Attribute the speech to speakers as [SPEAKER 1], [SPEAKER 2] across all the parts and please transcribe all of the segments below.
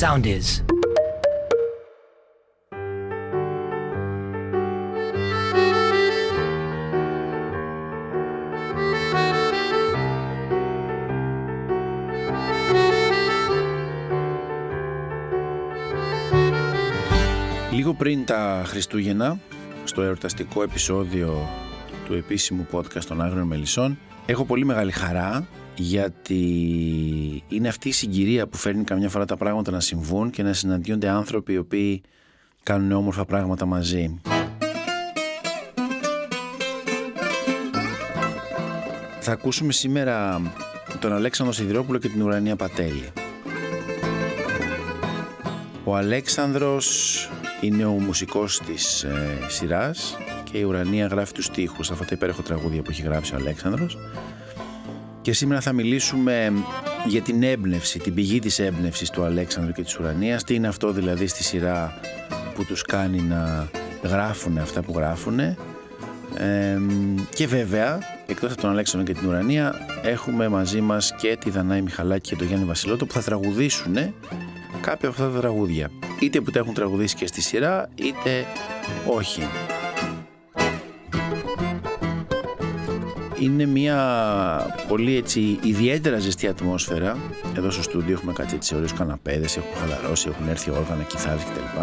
[SPEAKER 1] Sound is.
[SPEAKER 2] Λίγο πριν τα Χριστούγεννα, στο εορταστικό επεισόδιο του επίσημου podcast των Άγριων Μελισσών, έχω πολύ μεγάλη χαρά γιατί είναι αυτή η συγκυρία που φέρνει καμιά φορά τα πράγματα να συμβούν και να συναντιόνται άνθρωποι οι οποίοι κάνουν όμορφα πράγματα μαζί. Θα ακούσουμε σήμερα τον Αλέξανδρο Σιδηρόπουλο και την Ουρανία Πατέλη. Ο Αλέξανδρος είναι ο μουσικός της ε, σειράς και η Ουρανία γράφει τους στίχους αυτά τα υπέροχα τραγούδια που έχει γράψει ο Αλέξανδρος και σήμερα θα μιλήσουμε για την έμπνευση, την πηγή της έμπνευσης του Αλέξανδρου και της Ουρανίας. Τι είναι αυτό δηλαδή στη σειρά που τους κάνει να γράφουν αυτά που γράφουν ε, και βέβαια εκτός από τον Αλέξανδρο και την Ουρανία έχουμε μαζί μας και τη Δανάη Μιχαλάκη και τον Γιάννη Βασιλότο που θα τραγουδήσουν κάποια από αυτά τα τραγούδια. Είτε που τα έχουν τραγουδήσει και στη σειρά είτε όχι. Είναι μια πολύ έτσι ιδιαίτερα ζεστή ατμόσφαιρα. Εδώ στο στούντιο έχουμε κάτι έτσι ωραίους καναπέδες, έχουμε χαλαρώσει, έχουν έρθει όργανα, κιθάρες κτλ.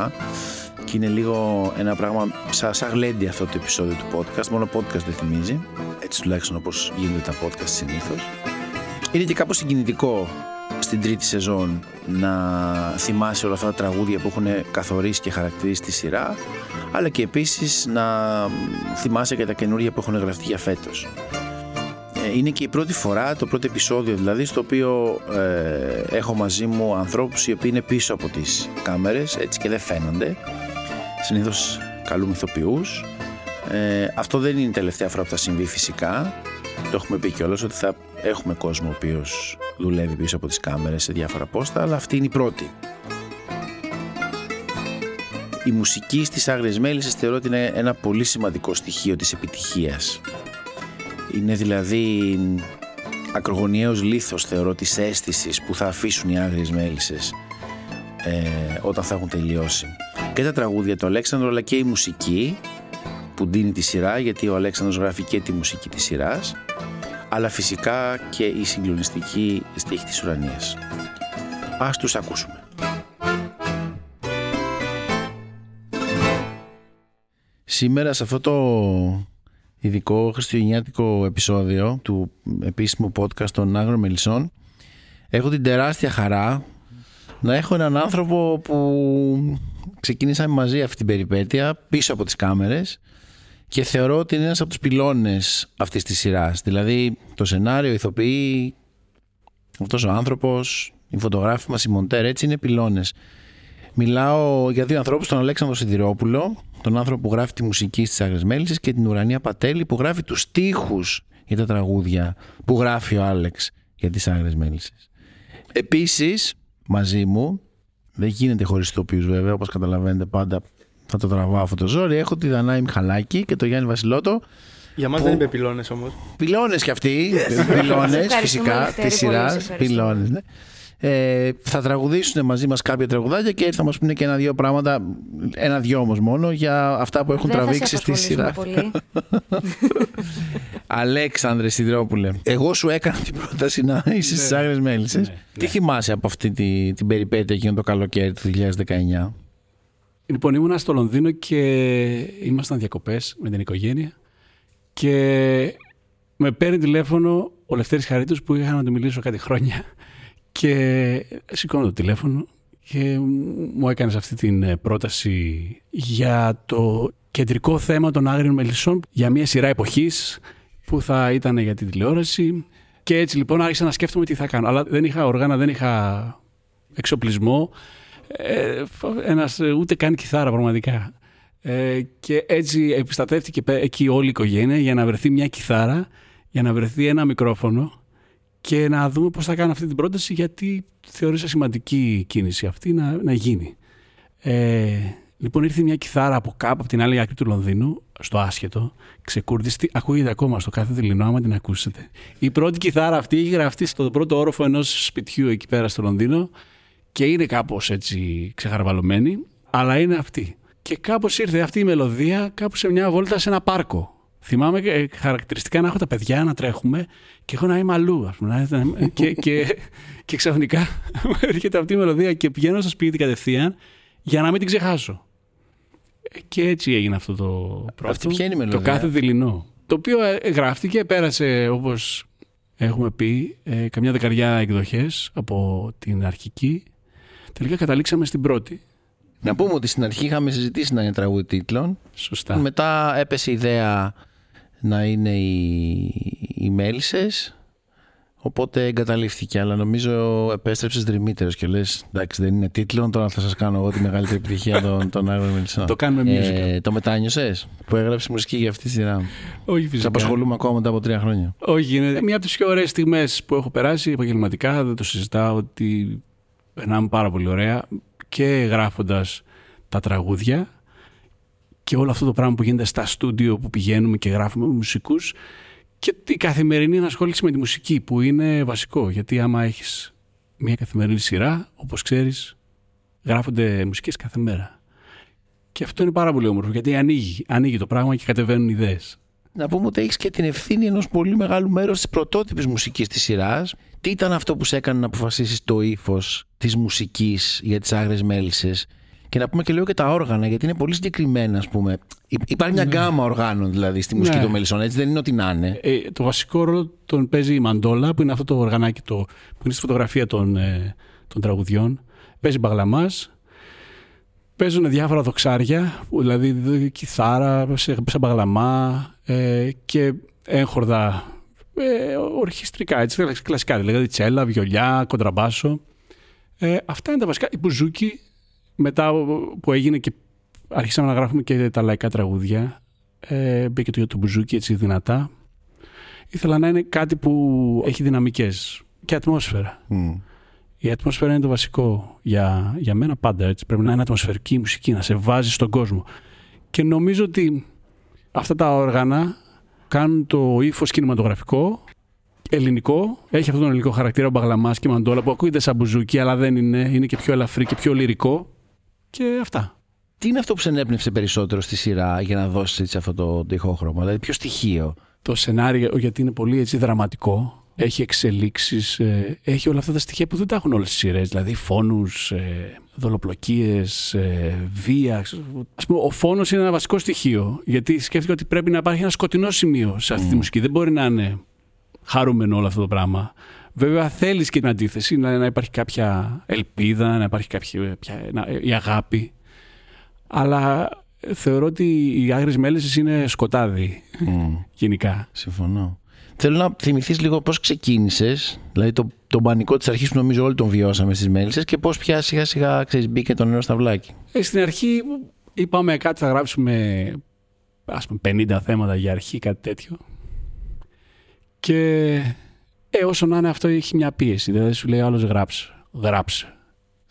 [SPEAKER 2] Και είναι λίγο ένα πράγμα σαν, σαν γλέντι αυτό το επεισόδιο του podcast. Μόνο podcast δεν θυμίζει. Έτσι τουλάχιστον όπως γίνονται τα podcast συνήθως. Είναι και κάπως συγκινητικό στην τρίτη σεζόν να θυμάσαι όλα αυτά τα τραγούδια που έχουν καθορίσει και χαρακτηρίσει τη σειρά αλλά και επίσης να θυμάσαι και τα καινούργια που έχουν γραφτεί για φέτος. Ε, είναι και η πρώτη φορά, το πρώτο επεισόδιο δηλαδή, στο οποίο ε, έχω μαζί μου ανθρώπους οι οποίοι είναι πίσω από τις κάμερες, έτσι και δεν φαίνονται. Συνήθως καλούμε ηθοποιούς. Ε, αυτό δεν είναι η τελευταία φορά που θα συμβεί φυσικά. Το έχουμε πει κιόλας ότι θα έχουμε κόσμο ο οποίος δουλεύει πίσω από τις κάμερες σε διάφορα πόστα, αλλά αυτή είναι η πρώτη. Η μουσική στις Άγριες Μέλισσες θεωρώ ότι είναι ένα πολύ σημαντικό στοιχείο της επιτυχίας. Είναι δηλαδή ακρογωνιαίος λίθος θεωρώ της αίσθησης που θα αφήσουν οι Άγριες Μέλισσες ε, όταν θα έχουν τελειώσει. Και τα τραγούδια του Αλέξανδρου αλλά και η μουσική που δίνει τη σειρά γιατί ο Αλέξανδρος γράφει και τη μουσική της σειράς αλλά φυσικά και η συγκλονιστική στίχη της ουρανίας. Ας τους ακούσουμε. Σήμερα σε αυτό το ειδικό χριστουγεννιάτικο επεισόδιο του επίσημου podcast των Άγρων Μελισσών έχω την τεράστια χαρά να έχω έναν άνθρωπο που ξεκίνησαμε μαζί αυτή την περιπέτεια πίσω από τις κάμερες και θεωρώ ότι είναι ένας από τους πυλώνες αυτής της σειράς. Δηλαδή το σενάριο, η ηθοποιή, αυτός ο άνθρωπος, η φωτογράφη μας, η Μοντέρ, έτσι είναι πυλώνες. Μιλάω για δύο ανθρώπους, τον Αλέξανδρο Σιδηρόπουλο, τον άνθρωπο που γράφει τη μουσική στις Άγρες Μέλισσες και την Ουρανία Πατέλη που γράφει τους στίχους για τα τραγούδια που γράφει ο Άλεξ για τις Άγρες Μέλισσες. Επίσης, μαζί μου, δεν γίνεται χωρίς ηθοποιούς βέβαια, όπως καταλαβαίνετε πάντα θα το τραβάω αυτό το ζόρι. Έχω τη Δανάη Μιχαλάκη και το Γιάννη Βασιλότο.
[SPEAKER 3] Για μας που... δεν είπε πυλώνες όμως.
[SPEAKER 2] Πυλώνες κι αυτοί. πυλώνες, φυσικά, της σειράς. Πυλώνες, ναι. Ε, θα τραγουδήσουν μαζί μας κάποια τραγουδάκια και θα μας πούνε και ένα-δύο πράγματα, ένα-δυο όμως μόνο, για αυτά που έχουν
[SPEAKER 4] Δεν
[SPEAKER 2] τραβήξει στη σειρά.
[SPEAKER 4] Πολύ.
[SPEAKER 2] Αλέξανδρε Σιδρόπουλε, εγώ σου έκανα την πρόταση να είσαι στις Άγρε Μέλισσες. Τι θυμάσαι από αυτή τη, την περιπέτεια εκείνο το καλοκαίρι του 2019.
[SPEAKER 3] Λοιπόν, ήμουνα στο Λονδίνο και ήμασταν διακοπές με την οικογένεια και με παίρνει τηλέφωνο ο Λευτέρης Χαρίτος που είχα να του μιλήσω κάτι χρόνια και σηκώνω το τηλέφωνο και μου έκανες αυτή την ε, πρόταση για το κεντρικό θέμα των άγριων μελισσών για μια σειρά εποχής που θα ήταν για την τηλεόραση. Και έτσι λοιπόν άρχισα να σκέφτομαι τι θα κάνω. Αλλά δεν είχα οργάνα, δεν είχα εξοπλισμό ε, ένας ούτε καν κιθάρα πραγματικά. Ε, και έτσι επιστατεύτηκε εκεί όλη η οικογένεια για να βρεθεί μια κιθάρα, για να βρεθεί ένα μικρόφωνο και να δούμε πώς θα κάνω αυτή την πρόταση γιατί θεωρήσα σημαντική κίνηση αυτή να, να γίνει. Ε, λοιπόν ήρθε μια κιθάρα από κάπου από την άλλη άκρη του Λονδίνου στο άσχετο, ξεκούρδιστη, ακούγεται ακόμα στο κάθε δειλινό άμα την ακούσετε. Η πρώτη κιθάρα αυτή έχει γραφτεί στο πρώτο όροφο ενός σπιτιού εκεί πέρα στο Λονδίνο και είναι κάπως έτσι ξεχαρβαλωμένη, αλλά είναι αυτή. Και κάπως ήρθε αυτή η μελωδία κάπου σε μια βόλτα σε ένα πάρκο. Θυμάμαι ε, χαρακτηριστικά να έχω τα παιδιά να τρέχουμε και έχω να είμαι αλλού. Ας πούμε, και, και, και ξαφνικά έρχεται αυτή η μελωδία και πηγαίνω στο σπίτι κατευθείαν για να μην την ξεχάσω. Και έτσι έγινε αυτό το πρώτο.
[SPEAKER 2] Αυτή ποια είναι η μελωδία;
[SPEAKER 3] Το κάθε δειλινό. Το οποίο ε, γράφτηκε, πέρασε όπως έχουμε πει ε, καμιά δεκαριά εκδοχές από την αρχική. Τελικά καταλήξαμε στην πρώτη.
[SPEAKER 2] Να πούμε ότι στην αρχή είχαμε συζητήσει να είναι τραγούδι τίτλων.
[SPEAKER 3] Σωστά.
[SPEAKER 2] Μετά έπεσε η ιδέα να είναι οι, οι μέλισσες Οπότε εγκαταλείφθηκε, αλλά νομίζω επέστρεψες δρυμύτερο και λες: Εντάξει, δεν είναι τίτλο, τώρα θα σας κάνω εγώ τη μεγαλύτερη επιτυχία των, των Άγρων Μελισσών.
[SPEAKER 3] Το κάνουμε musical.
[SPEAKER 2] Ε, το μετάνιωσες που έγραψε μουσική για αυτή τη σειρά.
[SPEAKER 3] Όχι, φυσικά.
[SPEAKER 2] Σε απασχολούμε ακόμα μετά από τρία χρόνια.
[SPEAKER 3] Όχι, είναι μια από τις πιο ωραίες στιγμές που έχω περάσει επαγγελματικά. Δεν το συζητάω ότι περνάμε πάρα πολύ ωραία και γράφοντας τα τραγούδια και όλο αυτό το πράγμα που γίνεται στα στούντιο που πηγαίνουμε και γράφουμε μουσικούς και η καθημερινή ενασχόληση με τη μουσική που είναι βασικό. Γιατί άμα έχεις μια καθημερινή σειρά, όπως ξέρεις, γράφονται μουσικές κάθε μέρα. Και αυτό είναι πάρα πολύ όμορφο γιατί ανοίγει, ανοίγει το πράγμα και κατεβαίνουν ιδέες.
[SPEAKER 2] Να πούμε ότι έχεις και την ευθύνη ενός πολύ μεγάλου μέρους της πρωτότυπης μουσικής της σειράς. Τι ήταν αυτό που σε έκανε να αποφασίσεις το ύφος της μουσικής για τις άγριες μέλισσες; Και να πούμε και λίγο και τα όργανα, γιατί είναι πολύ συγκεκριμένα, ας πούμε. Υπάρχει μια ναι. γκάμα οργάνων δηλαδή στη μουσική ναι. των Μελισσών, έτσι δεν είναι ότι να είναι.
[SPEAKER 3] Ε, το βασικό ρόλο τον παίζει η μαντόλα, που είναι αυτό το οργανάκι το, που είναι στη φωτογραφία των, ε, των τραγουδιών. Παίζει μπαγλαμάς. Παίζουν διάφορα δοξάρια, δηλαδή κιθάρα, σε, σε μπαγλαμά ε, και έγχορδα ε, ορχιστρικά, έτσι, κλασικά, δηλαδή τσέλα, βιολιά, κοντραμπάσο. Ε, αυτά είναι τα βασικά. Η μπουζούκι μετά που έγινε και άρχισαμε να γράφουμε και τα λαϊκά τραγούδια, ε, μπήκε το, το μπουζούκι έτσι δυνατά. Ήθελα να είναι κάτι που έχει δυναμικές και ατμόσφαιρα. Η ατμόσφαιρα είναι το βασικό για, για μένα πάντα. Έτσι. Πρέπει να είναι ατμοσφαιρική μουσική, να σε βάζει στον κόσμο. Και νομίζω ότι αυτά τα όργανα κάνουν το ύφος κινηματογραφικό, ελληνικό. Έχει αυτόν τον ελληνικό χαρακτήρα, ο Μπαγλαμάς και Μαντόλα, που ακούγεται σαν μπουζούκι, αλλά δεν είναι. Είναι και πιο ελαφρύ και πιο λυρικό και αυτά.
[SPEAKER 2] Τι είναι αυτό που σε ενέπνευσε περισσότερο στη σειρά για να δώσεις αυτό το τυχόχρωμα, δηλαδή ποιο στοιχείο;
[SPEAKER 3] Το σενάριο, γιατί είναι πολύ έτσι δραματικό, έχει εξελίξεις, ε, έχει όλα αυτά τα στοιχεία που δεν τα έχουν όλες τις σειρές. Δηλαδή φόνους, ε, δολοπλοκίες, ε, βία. Α πούμε, ο φόνος είναι ένα βασικό στοιχείο. Γιατί σκέφτηκα ότι πρέπει να υπάρχει ένα σκοτεινό σημείο σε αυτή τη μουσική. Δεν μπορεί να είναι χαρούμενο όλο αυτό το πράγμα. Βέβαια θέλεις και την αντίθεση, να, να υπάρχει κάποια ελπίδα, να υπάρχει κάποια, να, η αγάπη. Αλλά θεωρώ ότι οι άγριες μέλισσες είναι σκοτάδι γενικά.
[SPEAKER 2] Συμφωνώ. Θέλω να θυμηθείς λίγο πώς ξεκίνησες, δηλαδή το, το πανικό της αρχής που νομίζω όλοι τον βιώσαμε στις μέλισσες και πώς πια σιγά σιγά ξέρεις, μπήκε το νερό στα βλάκι.
[SPEAKER 3] Ε, στην αρχή είπαμε κάτι θα γράψουμε ας πούμε 50 θέματα για αρχή, κάτι τέτοιο. Και ε, όσο να είναι αυτό έχει μια πίεση. Δηλαδή σου λέει άλλος γράψε. Γράψε.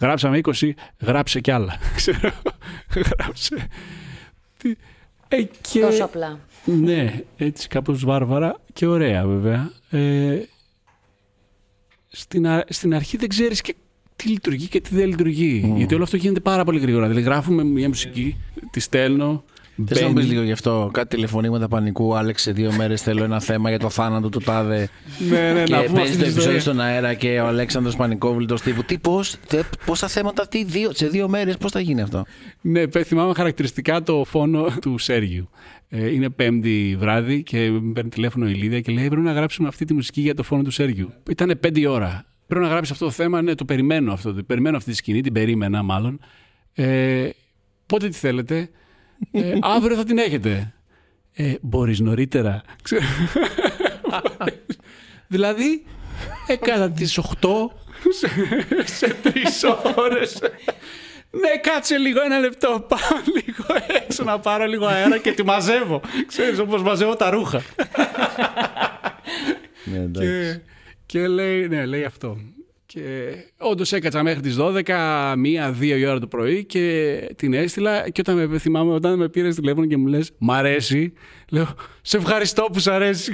[SPEAKER 3] Γράψαμε 20, γράψε κι άλλα. Ξέρω. γράψε.
[SPEAKER 1] Ε, και... Τόσο απλά.
[SPEAKER 3] Ναι, έτσι κάπως βάρβαρα και ωραία βέβαια. Ε, στην, στην αρχή δεν ξέρεις και τι λειτουργεί και τι δεν λειτουργεί. Mm. Γιατί όλο αυτό γίνεται πάρα πολύ γρήγορα. Δηλαδή γράφουμε μια μουσική, τη στέλνω,
[SPEAKER 2] Θες να μου πεις λίγο γι' αυτό, κάτι τηλεφωνήματα πανικού. Άλεξ, σε δύο μέρες θέλω ένα θέμα για το θάνατο του τάδε.
[SPEAKER 3] ναι, ναι,
[SPEAKER 2] και παίζει το επεισόδιο στον αέρα και ο Αλέξανδρος Πανικόβλητος τύπου. Τι, πώς, πόσα θέματα, τι, δύο, σε δύο μέρες, πώς θα γίνει αυτό;
[SPEAKER 3] Ναι, θυμάμαι χαρακτηριστικά το φόνο του Σέργιου. Ε, είναι πέμπτη βράδυ και με παίρνει τηλέφωνο η Λίδια και λέει: Πρέπει να γράψουμε αυτή τη μουσική για το φόνο του Σέργιου. Ήταν πέντε ώρα. Πρέπει να γράψει αυτό το θέμα. Ναι, το περιμένω αυτό. Περιμένω αυτή τη σκηνή, την περίμενα μάλλον. Ε, πότε τη θέλετε. Ε, αύριο θα την έχετε. Ε, μπορείς νωρίτερα. δηλαδή, ε, κατά τις 8 σε, σε τρεις ώρες. Ναι, κάτσε λίγο ένα λεπτό. Πάω λίγο έξω να πάρω λίγο αέρα και τη μαζεύω. Ξέρεις, όπως μαζεύω τα ρούχα.
[SPEAKER 2] Ναι,
[SPEAKER 3] και, και λέει, ναι, λέει αυτό. Και όντως έκατσα μέχρι τις 12, μία-δύο η ώρα το πρωί και την έστειλα. Και όταν με θυμάμαι, όταν με πήρες τηλέφωνο και μου λες: Μ' αρέσει, λέω: Σε ευχαριστώ που σ' αρέσει.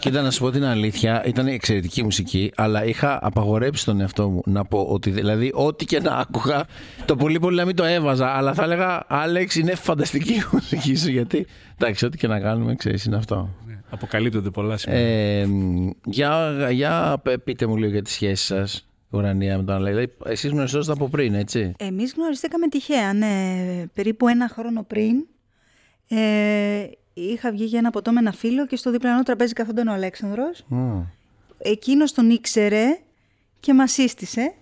[SPEAKER 2] Κοίτα, να σου πω την αλήθεια, ήταν εξαιρετική μουσική, αλλά είχα απαγορέψει τον εαυτό μου να πω ότι δηλαδή ό,τι και να άκουγα, το πολύ πολύ να μην το έβαζα, αλλά θα έλεγα Άλεξ είναι φανταστική η μουσική σου, γιατί εντάξει, ό,τι και να κάνουμε, ξέρεις, είναι αυτό.
[SPEAKER 3] Ναι, αποκαλύπτονται πολλά σημεία. Ε,
[SPEAKER 2] για, για πείτε μου λίγο για τις σχέσεις σας. Ουρανία με τον Αλέξη. Δηλαδή, εσείς γνωριστόσατε από πριν, έτσι;
[SPEAKER 1] Εμείς γνωριστήκαμε τυχαία, ναι. Περίπου ένα χρόνο πριν. Ε, είχα βγει για ένα ποτό με ένα φίλο και στο διπλανό τραπέζι καθόταν ο Αλέξανδρος. Mm. Εκείνος τον ήξερε και μας σύστησε.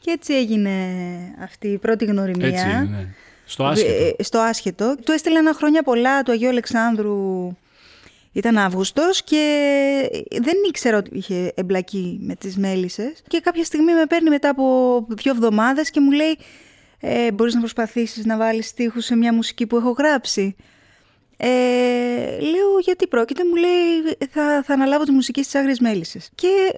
[SPEAKER 1] Και έτσι έγινε αυτή η πρώτη γνωριμία.
[SPEAKER 3] Έτσι ναι. Στο άσχετο.
[SPEAKER 1] Ε, στο άσχετο. Του έστειλε ένα χρόνια πολλά του Αγίου Αλεξάνδρου. Ήταν Αύγουστος και δεν ήξερα ότι είχε εμπλακεί με τις μέλισσες. Και κάποια στιγμή με παίρνει μετά από δύο εβδομάδες και μου λέει ε, «Μπορείς να προσπαθήσεις να βάλεις στίχους σε μια μουσική που έχω γράψει». Ε, λέω γιατί πρόκειται, μου λέει θα, θα αναλάβω τη μουσική στις Άγριες Μέλισσες. Και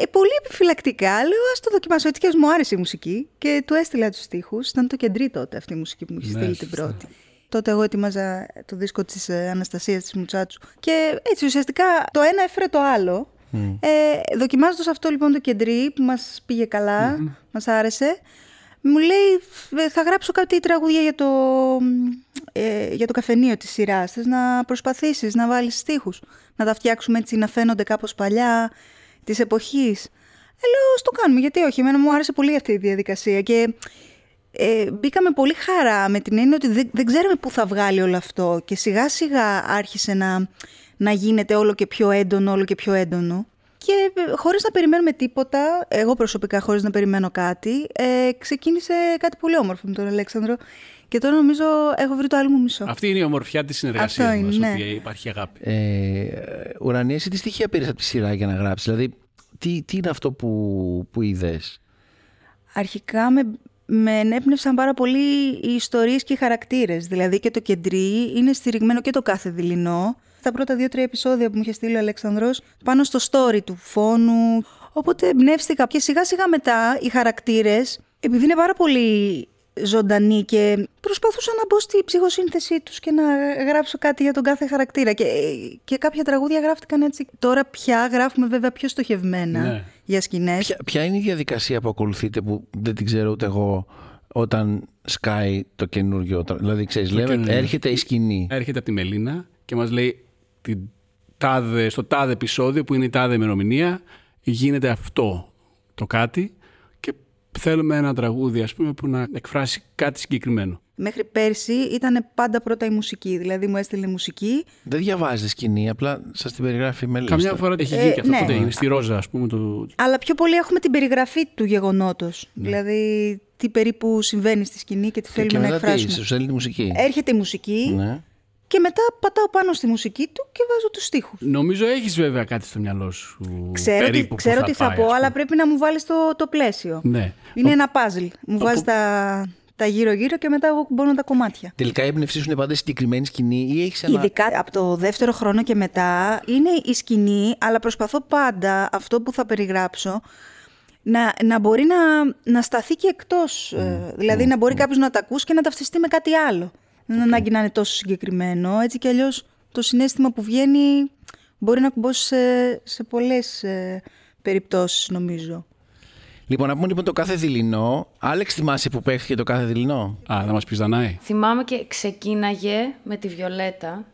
[SPEAKER 1] ε, πολύ επιφυλακτικά λέω ας το δοκιμάσω έτσι και ας μου άρεσε η μουσική και του έστειλα τους στίχους. Ήταν το κεντρί τότε αυτή η μουσική που μου είχε ναι, στείλει την πρώτη. Τότε εγώ ετοίμαζα το δίσκο της ε, Αναστασίας της Μουτσάτσου. Και έτσι ουσιαστικά το ένα έφερε το άλλο. Mm. Ε, δοκιμάζοντας αυτό λοιπόν το κεντρί που μας πήγε καλά, mm. μας άρεσε, μου λέει θα γράψω κάτι τραγούδια για το, ε, για το καφενείο της σειράς. Θες να προσπαθήσεις να βάλεις στίχους, να τα φτιάξουμε έτσι να φαίνονται κάπως παλιά της εποχής. Ε, λέω, στο κάνουμε, γιατί όχι. Εμένα μου άρεσε πολύ αυτή η διαδικασία και ε, μπήκαμε πολύ χαρά με την έννοια ότι δεν, δεν ξέρουμε πού θα βγάλει όλο αυτό και σιγά σιγά άρχισε να, να γίνεται όλο και πιο έντονο, όλο και πιο έντονο. Και ε, χωρίς να περιμένουμε τίποτα, εγώ προσωπικά χωρίς να περιμένω κάτι, ε, ξεκίνησε κάτι πολύ όμορφο με τον Αλέξανδρο. Και τώρα νομίζω έχω βρει το άλλο μου μισό.
[SPEAKER 3] Αυτή είναι η ομορφιά της συνεργασίας μας, ναι. ότι υπάρχει αγάπη.
[SPEAKER 2] Ε, Ουρανία, εσύ τι στοιχεία πήρες από τη σειρά για να γράψεις, δηλαδή τι, τι είναι αυτό που, που είδες;
[SPEAKER 1] Αρχικά με, με ενέπνευσαν πάρα πολύ οι ιστορίες και οι χαρακτήρες. Δηλαδή και το κεντρί είναι στηριγμένο και το κάθε δειλινό τα πρώτα δύο-τρία επεισόδια που μου είχε στείλει ο Αλέξανδρος πάνω στο story του φόνου. Οπότε εμπνεύστηκα και σιγά σιγά μετά οι χαρακτήρες, επειδή είναι πάρα πολύ ζωντανοί και προσπαθούσα να μπω στη ψυχοσύνθεσή τους και να γράψω κάτι για τον κάθε χαρακτήρα και, και κάποια τραγούδια γράφτηκαν έτσι. Τώρα πια γράφουμε βέβαια πιο στοχευμένα ναι. για σκηνές.
[SPEAKER 2] Ποια, ποια είναι η διαδικασία που ακολουθείτε που δεν την ξέρω ούτε εγώ όταν σκάει το καινούργιο. Δηλαδή, ξέρεις, λέμε, έρχεται η σκηνή.
[SPEAKER 3] Έρχεται από τη Μελίνα και μας λέει την τάδε, στο τάδε επεισόδιο που είναι η τάδε ημερομηνία γίνεται αυτό το κάτι και θέλουμε ένα τραγούδι ας πούμε που να εκφράσει κάτι συγκεκριμένο.
[SPEAKER 1] Μέχρι πέρσι ήταν πάντα πρώτα η μουσική, δηλαδή μου έστειλε μουσική.
[SPEAKER 2] Δεν διαβάζεις σκηνή, απλά σας την περιγράφει με λίστα.
[SPEAKER 3] Καμιά φορά έχει γίνει και αυτό, ναι. είναι στη ρόζα ας πούμε. Το...
[SPEAKER 1] Αλλά πιο πολύ έχουμε την περιγραφή του γεγονότος, ναι. δηλαδή τι περίπου συμβαίνει στη σκηνή και τι θέλουμε και να εκφράσουμε.
[SPEAKER 2] Και μετά τι, μουσική.
[SPEAKER 1] Έρχεται η μουσική, ναι και μετά πατάω πάνω στη μουσική του και βάζω τους στίχους.
[SPEAKER 3] Νομίζω έχεις βέβαια κάτι στο μιαλό σου
[SPEAKER 1] Ξέρω, τι, ξέρω τι θα, πω, αλλά πρέπει να μου βάλεις το, το πλαίσιο.
[SPEAKER 3] Ναι.
[SPEAKER 1] Είναι ένα παζλ. Μου βάζεις τα, τα γύρω-γύρω και μετά εγώ κουμπώνω τα κομμάτια.
[SPEAKER 2] Τελικά η έμπνευσή σου είναι πάντα συγκεκριμένη σκηνή ή έχεις ένα.
[SPEAKER 1] Ειδικά από το δεύτερο χρόνο και μετά είναι η σκηνή, αλλά προσπαθώ πάντα αυτό που θα περιγράψω να, να μπορεί να, να σταθεί και εκτός. Mm. δηλαδή mm. να μπορεί mm. κάποιος να τα ακούσει και να ταυτιστεί με κάτι άλλο. Δεν είναι ανάγκη να είναι τόσο συγκεκριμένο. Έτσι κι αλλιώς το συνέστημα που βγαίνει μπορεί να κουμπώσει σε, σε πολλές ε, περιπτώσεις, νομίζω.
[SPEAKER 2] Λοιπόν, να πούμε λοιπόν το κάθε δειλινό. Άλεξ, θυμάσαι που παίχθηκε το κάθε δειλινό;
[SPEAKER 3] Α, να μας πει Δανάη.
[SPEAKER 4] Θυμάμαι και ξεκίναγε με τη Βιολέτα.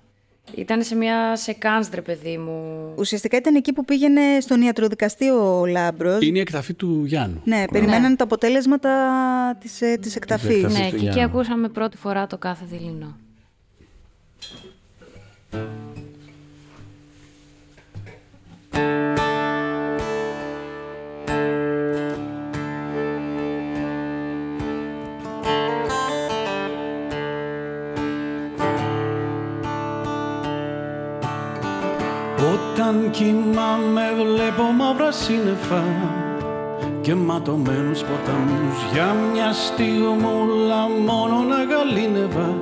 [SPEAKER 4] Ήταν σε μια σεκάνστρε, παιδί μου.
[SPEAKER 1] Ουσιαστικά ήταν εκεί που πήγαινε στον ιατροδικαστή ο Λάμπρος.
[SPEAKER 3] Είναι η εκταφή του Γιάννου.
[SPEAKER 1] Ναι, περιμένανε ναι. τα αποτέλεσματα της ε, της εκταφής.
[SPEAKER 4] Ναι, εκεί και ακούσαμε πρώτη φορά το κάθε δειλινό.
[SPEAKER 5] Όταν κοιμάμαι βλέπω μαύρα σύννεφα και ματωμένους ποταμούς. Για μια στιγμούλα μόνο να γαλήνευα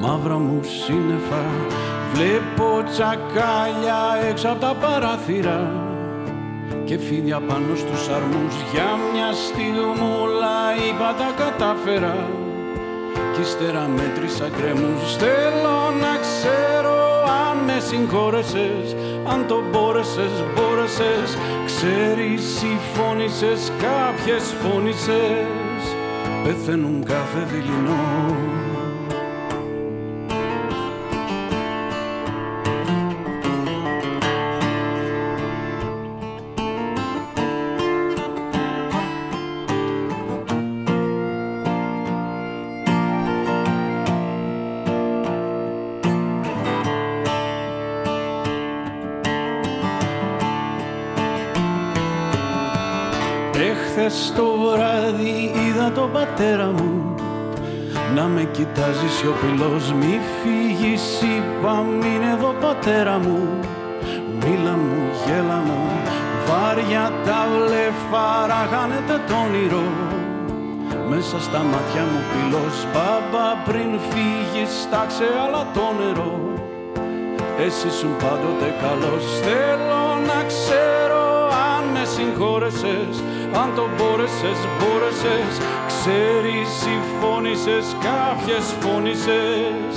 [SPEAKER 5] μαύρα μου σύννεφα. Βλέπω τσακάλια έξω από τα παράθυρα και φίδια πάνω στους αρμούς. Για μια στιγμούλα είπα τα κατάφερα κι ύστερα μέτρησα κρέμους θέλω να ξέρω αν με συγχώρεσες αν το μπόρεσες, μπόρεσες. Ξέρεις συμφώνησες, κάποιες φώνησες. Πεθαίνουν κάθε δειλινό κοιτάζει σιωπηλός μη φύγεις είπα μην εδώ πατέρα μου. Μίλα μου, γέλα μου, βάρια τα βλεφάρα χάνεται το όνειρο. Μέσα στα μάτια μου πυλός. Μπαμπά πριν φύγεις στάξε άλλα το νερό. Εσύ σου πάντοτε καλός. Θέλω να ξέρω αν με συγχώρεσες Αν το μπόρεσες, μπόρεσες Ξέρεις συμφώνησες, κάποιες φώνησες.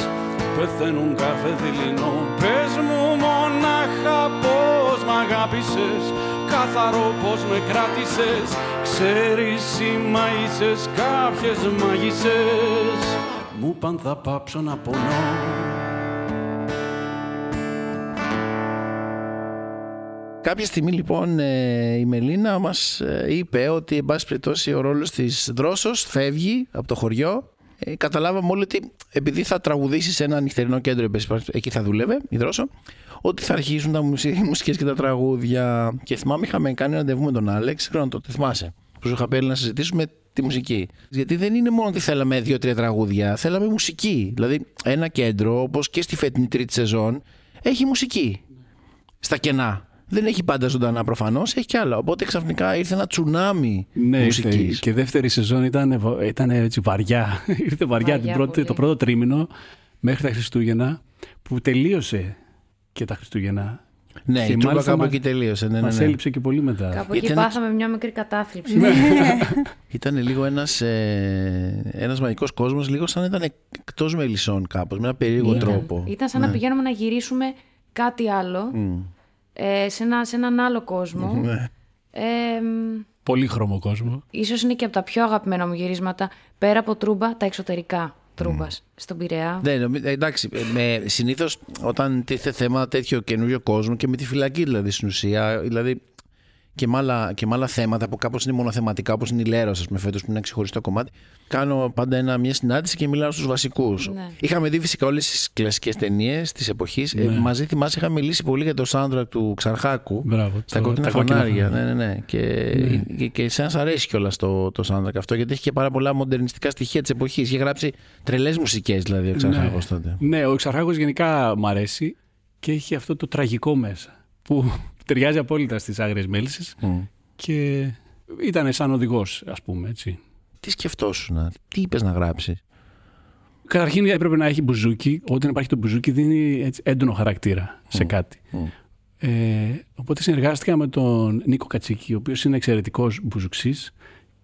[SPEAKER 5] Πεθαίνουν κάθε δειλινό. Πες μου μονάχα πως μ' αγάπησες. Καθαρό πως με κράτησες. Ξέρεις οι μαΐσες, κάποιες μάγισσες. Μου παν θα πάψω να πονώ
[SPEAKER 2] Κάποια στιγμή λοιπόν ε, η Μελίνα μας ε, είπε ότι εν πάση περιπτώσει ο ρόλος της Δρόσος φεύγει από το χωριό. Ε, καταλάβαμε όλοι ότι επειδή θα τραγουδήσει σε ένα νυχτερινό κέντρο, εν πάση περιπτώσει, εκεί θα δούλευε η Δρόσο, ότι θα αρχίσουν τα μουσι- οι μουσικές και τα τραγούδια. Και θυμάμαι είχαμε κάνει ραντεβού με τον Άλεξ, ξέρω να το τι θυμάσαι, που σου είχα πει να συζητήσουμε τη μουσική. Γιατί δεν είναι μόνο ότι θέλαμε δύο-τρία τραγούδια, θέλαμε μουσική. Δηλαδή ένα κέντρο, όπως και στη φετινή τρίτη σεζόν, έχει μουσική. Στα κενά. Δεν έχει πάντα ζωντανά προφανώς, έχει κι άλλα. Οπότε ξαφνικά ήρθε ένα τσουνάμι
[SPEAKER 3] Ναι,
[SPEAKER 2] μουσικής.
[SPEAKER 3] ήρθε, και δεύτερη σεζόν ήταν, βα- ήταν έτσι βαριά. ήρθε βαριά,
[SPEAKER 4] Βαριά
[SPEAKER 3] την πρώτη,
[SPEAKER 4] πολύ.
[SPEAKER 3] το πρώτο τρίμηνο μέχρι τα Χριστούγεννα που τελείωσε και τα Χριστούγεννα.
[SPEAKER 2] Ναι,
[SPEAKER 3] Και
[SPEAKER 2] η Τούμπα
[SPEAKER 3] μάλιστα
[SPEAKER 2] κάπου
[SPEAKER 3] μας-
[SPEAKER 2] εκεί τελείωσε. Ναι, ναι,
[SPEAKER 3] Μας
[SPEAKER 2] ναι.
[SPEAKER 3] έλειψε και πολύ μετά.
[SPEAKER 4] Κάπου εκεί
[SPEAKER 2] Ήταν-
[SPEAKER 4] πάθαμε μια μικρή κατάθλιψη.
[SPEAKER 2] Ήταν λίγο ένας, ε, ένας μαγικός κόσμος, λίγο σαν να ήταν εκτός μελισσών κάπως, με ένα περίεργο
[SPEAKER 4] Ήταν.
[SPEAKER 2] τρόπο.
[SPEAKER 4] Ήταν σαν να πηγαίνουμε να γυρίσουμε κάτι άλλο ε, σε, ένα, σε έναν άλλο κόσμο.
[SPEAKER 2] Ναι.
[SPEAKER 4] Ε, μ,
[SPEAKER 3] Πολύ χρώμο κόσμο.
[SPEAKER 4] ίσως είναι και από τα πιο αγαπημένα μου γυρίσματα πέρα από τρούμπα, τα εξωτερικά τρούμπας στον Πειραιά.
[SPEAKER 2] Ναι, νομι- εντάξει, ε, με, συνήθως όταν τίθεται θέμα τέτοιο καινούριο κόσμο και με τη φυλακή δηλαδή στην ουσία, δηλαδή και με άλλα, και με άλλα θέματα που κάπως είναι μονοθεματικά όπως είναι η Λέρος, ας πούμε φέτος που είναι ένα ξεχωριστό κομμάτι, κάνω πάντα ένα, μια συνάντηση και μιλάω στους βασικούς.
[SPEAKER 4] Ναι.
[SPEAKER 2] Είχαμε δει φυσικά όλες τις κλασικές ταινίες της εποχής. Ε, μαζί θυμάσαι είχαμε μιλήσει πολύ για το soundtrack του Ξαρχάκου.
[SPEAKER 3] Μπράβο,
[SPEAKER 2] Στα
[SPEAKER 3] το-
[SPEAKER 2] κόκκινα
[SPEAKER 3] τα κόκκινα
[SPEAKER 2] φανάρια.
[SPEAKER 3] φανάρια.
[SPEAKER 2] Ναι, ναι, ναι. Και, και, και εσένα αρέσει κιόλας το, το soundtrack αυτό, γιατί έχει και πάρα πολλά μοντερνιστικά στοιχεία της εποχής. Είχε γράψει τρελές μουσικές δηλαδή ο Ξαρχάκος τότε.
[SPEAKER 3] Ναι, ο Εξαρχάκος γενικά μ' αρέσει και έχει αυτό το τραγικό μέσα που ταιριάζει απόλυτα στις άγριες μέλισσες και ήταν σαν οδηγός ας πούμε έτσι.
[SPEAKER 2] Τι σκεφτόσουν, τι είπες να γράψει;
[SPEAKER 3] Καταρχήν έπρεπε να έχει μπουζούκι. Όταν υπάρχει το μπουζούκι δίνει έτσι έντονο χαρακτήρα σε κάτι. Ε, οπότε συνεργάστηκα με τον Νίκο Κατσίκη, ο οποίος είναι εξαιρετικός μπουζουξής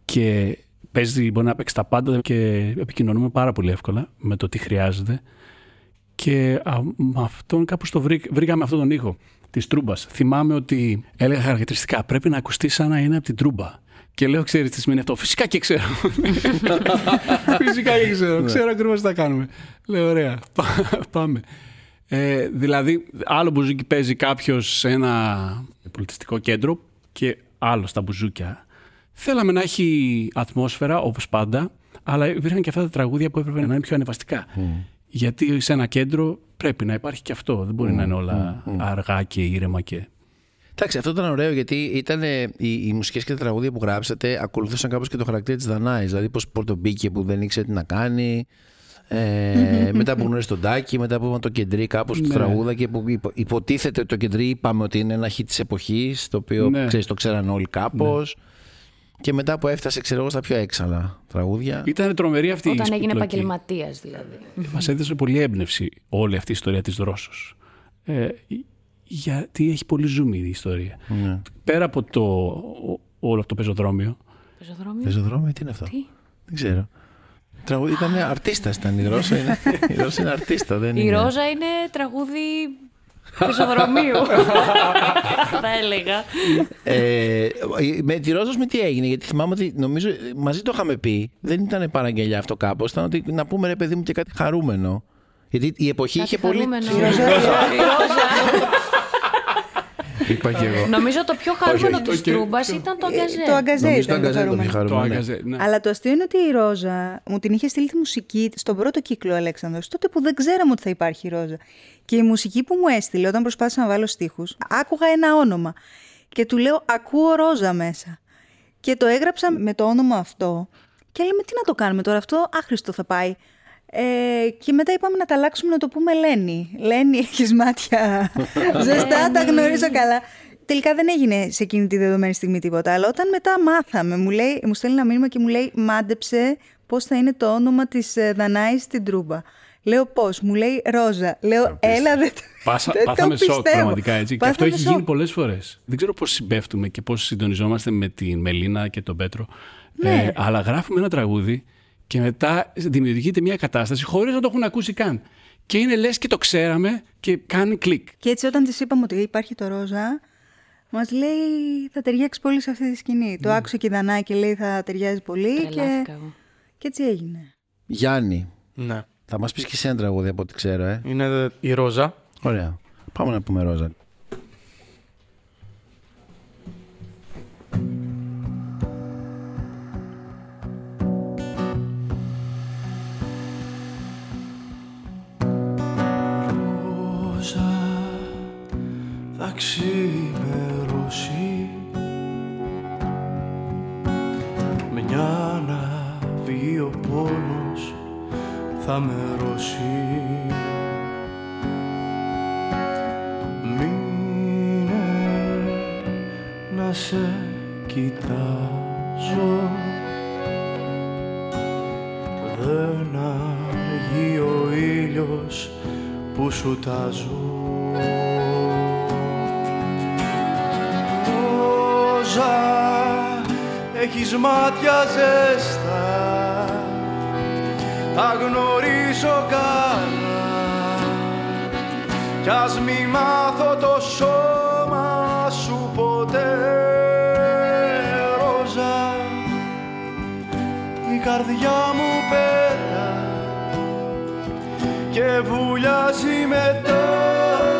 [SPEAKER 3] και παίζει, μπορεί να παίξει τα πάντα και επικοινωνούμε πάρα πολύ εύκολα με το τι χρειάζεται. Και α, με αυτόν κάπως το βρήκα, βρήκαμε αυτόν τον ήχο της τρούμπας. Θυμάμαι ότι έλεγα χαρακτηριστικά πρέπει να ακουστεί σαν να είναι από την τρούμπα. Και λέω, ξέρεις τι σημαίνει αυτό; Φυσικά και ξέρω. Φυσικά και ξέρω. ξέρω ακριβώς τι θα κάνουμε. Λέω, ωραία. Πά- Πάμε. Ε, δηλαδή, άλλο μπουζούκι παίζει κάποιος σε ένα πολιτιστικό κέντρο και άλλο στα μπουζούκια. Θέλαμε να έχει ατμόσφαιρα όπως πάντα, αλλά υπήρχαν και αυτά τα τραγούδια που έπρεπε να είναι πιο ανεβαστικά. Γιατί σε ένα κέντρο πρέπει να υπάρχει και αυτό. Δεν μπορεί να είναι όλα αργά και ήρεμα και.
[SPEAKER 2] Εντάξει, αυτό ήταν ωραίο γιατί ήταν ε, οι, οι μουσικές και τα τραγούδια που γράψατε ακολουθούσαν κάπως και το χαρακτήρα της Δανάης. Δηλαδή, πώς πορτομπήκε που δεν ήξερε τι να κάνει. Ε, μετά που γνώρισε τον Τάκη, μετά που είπαμε το κεντρί κάπως του
[SPEAKER 3] Ναι.
[SPEAKER 2] τραγούδα και που υπο- υποτίθεται ότι το κεντρί είπαμε ότι είναι ένα hit της εποχής, το οποίο
[SPEAKER 3] Ναι.
[SPEAKER 2] ξέρεις, το ξέραν όλοι κάπως. Και μετά που έφτασε, ξέρω εγώ, στα πιο έξαλα τραγούδια.
[SPEAKER 3] Ήταν τρομερή αυτή η
[SPEAKER 4] Όταν έγινε
[SPEAKER 3] σπιπλοκή.
[SPEAKER 4] επαγγελματίας δηλαδή.
[SPEAKER 3] Μας έδωσε πολύ έμπνευση όλη αυτή η ιστορία της Δρόσος. Ε, γιατί έχει πολύ ζουμί η ιστορία.
[SPEAKER 2] Ναι.
[SPEAKER 3] Πέρα από το, ο- όλο αυτό το πεζοδρόμιο,
[SPEAKER 4] Πεζοδρόμιο;
[SPEAKER 2] Πεζοδρόμιο, τι είναι αυτό;
[SPEAKER 4] Τι;
[SPEAKER 2] Δεν ξέρω. Τραγούδι ήταν αρτίστας ήταν η Ρώσα. Είναι, η Ρώσα είναι αρτίστα, δεν
[SPEAKER 4] Η
[SPEAKER 2] είναι.
[SPEAKER 4] Ρόζα είναι τραγούδι πεζοδρομίου. Θα έλεγα.
[SPEAKER 2] Ε, με τη Ρόζα με τι έγινε, γιατί θυμάμαι ότι νομίζω μαζί το είχαμε πει. Δεν ήταν παραγγελιά αυτό κάπως, ήταν ότι να πούμε ρε παιδί μου και κάτι χαρούμενο. Γιατί η εποχή είχε πολύ.
[SPEAKER 4] Χαρούμενο.
[SPEAKER 1] Η Ρόζα-
[SPEAKER 4] Η Ρόζα.
[SPEAKER 2] Είπα και εγώ.
[SPEAKER 4] Νομίζω το πιο χαρούμενο
[SPEAKER 3] όχι,
[SPEAKER 4] της
[SPEAKER 3] το-
[SPEAKER 4] Τρούμπας
[SPEAKER 3] το-
[SPEAKER 4] ήταν το
[SPEAKER 1] Το
[SPEAKER 4] αγκαζέ.
[SPEAKER 1] αγκαζέ
[SPEAKER 2] Νομίζω το
[SPEAKER 1] ήταν το
[SPEAKER 2] αγκαζέ το
[SPEAKER 1] χαρούμενο.
[SPEAKER 2] πιο
[SPEAKER 3] Το
[SPEAKER 2] χαρούμενο.
[SPEAKER 3] άγαζε. Ναι.
[SPEAKER 1] Αλλά το αστείο είναι ότι η Ρόζα μου την είχε στείλει τη μουσική στον πρώτο κύκλο ο Αλέξανδρος, τότε που δεν ξέραμε ότι θα υπάρχει η Ρόζα. Και η μουσική που μου έστειλε όταν προσπάθησα να βάλω στίχους, άκουγα ένα όνομα και του λέω ακούω Ρόζα μέσα. Και το έγραψα με το όνομα αυτό και λέμε τι να το κάνουμε τώρα αυτό, άχρηστο θα πάει. Ε, και μετά είπαμε να τα αλλάξουμε να το πούμε Λένη. Λένη, έχεις μάτια ζεστά, τα γνωρίζω καλά. Τελικά δεν έγινε σε εκείνη τη δεδομένη στιγμή τίποτα. Αλλά όταν μετά μάθαμε, μου, λέει, μου στέλνει ένα μήνυμα και μου λέει μάντεψε πώς θα είναι το όνομα της ε, Δανάης στην Τρούμπα. Λέω πώς, μου λέει Ρόζα. Λέω έλα δεν το,
[SPEAKER 3] Πάσα,
[SPEAKER 1] δεν το
[SPEAKER 3] πάθαμε σοκ
[SPEAKER 1] πιστεύω.
[SPEAKER 3] πραγματικά έτσι. Και αυτό
[SPEAKER 1] Πάθαμε
[SPEAKER 3] έχει
[SPEAKER 1] σοκ.
[SPEAKER 3] γίνει πολλές φορές. Δεν ξέρω πώς συμπέφτουμε και πώς συντονιζόμαστε με την Μελίνα και τον Πέτρο.
[SPEAKER 1] Ναι.
[SPEAKER 3] Ε, αλλά γράφουμε ένα τραγούδι και μετά δημιουργείται μια κατάσταση χωρίς να το έχουν ακούσει καν. Και είναι λες και το ξέραμε και κάνει κλικ.
[SPEAKER 1] Και έτσι όταν της είπαμε ότι υπάρχει το Ρόζα, μας λέει θα ταιριάξει πολύ σε αυτή τη σκηνή. Το άκουσε και η Δανάη και λέει θα ταιριάζει πολύ και,
[SPEAKER 4] Τρελάθηκα εγώ.
[SPEAKER 1] και έτσι έγινε.
[SPEAKER 2] Γιάννη,
[SPEAKER 6] Ναι.
[SPEAKER 2] θα μας πεις και εσύ ένα τραγούδι από ό,τι ξέρω, ε.
[SPEAKER 6] Είναι η Ρόζα.
[SPEAKER 2] Ωραία. Πάμε να πούμε Ρόζα.
[SPEAKER 5] Ρόζα θα ξημερώσει. Μια να βγει ο πόνος θα με ρώσει Μείνε να σε κοιτάζω. Δεν αργεί ο ήλιος που σου τάζω Ρόζα, έχεις μάτια ζέστα. Τα γνωρίζω καλά. Κι ας μη μάθω το σώμα σου ποτέ Ρόζα, η καρδιά μου πέτα και βουλιάζει μετά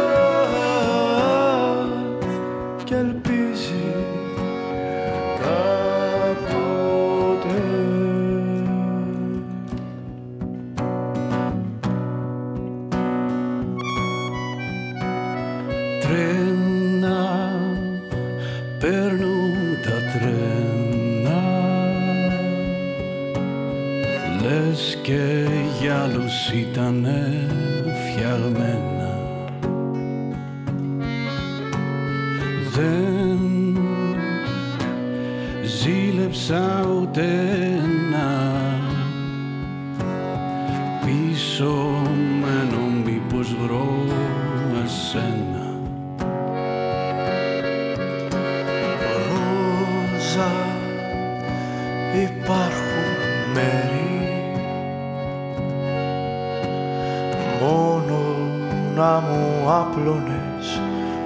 [SPEAKER 5] άπλωνες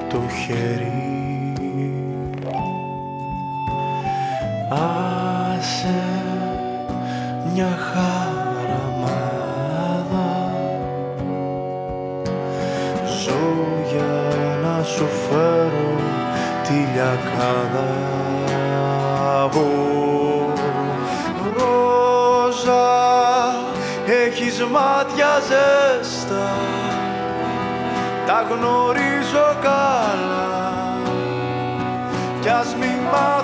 [SPEAKER 5] το χέρι. Άσε μια χαραμάδα. Ζω για να σου φέρω τη λιακάδα. Ω, Ρόζα, έχεις μάτια ζέστα Τα γνωρίζω καλά. Κι ας μη μάθω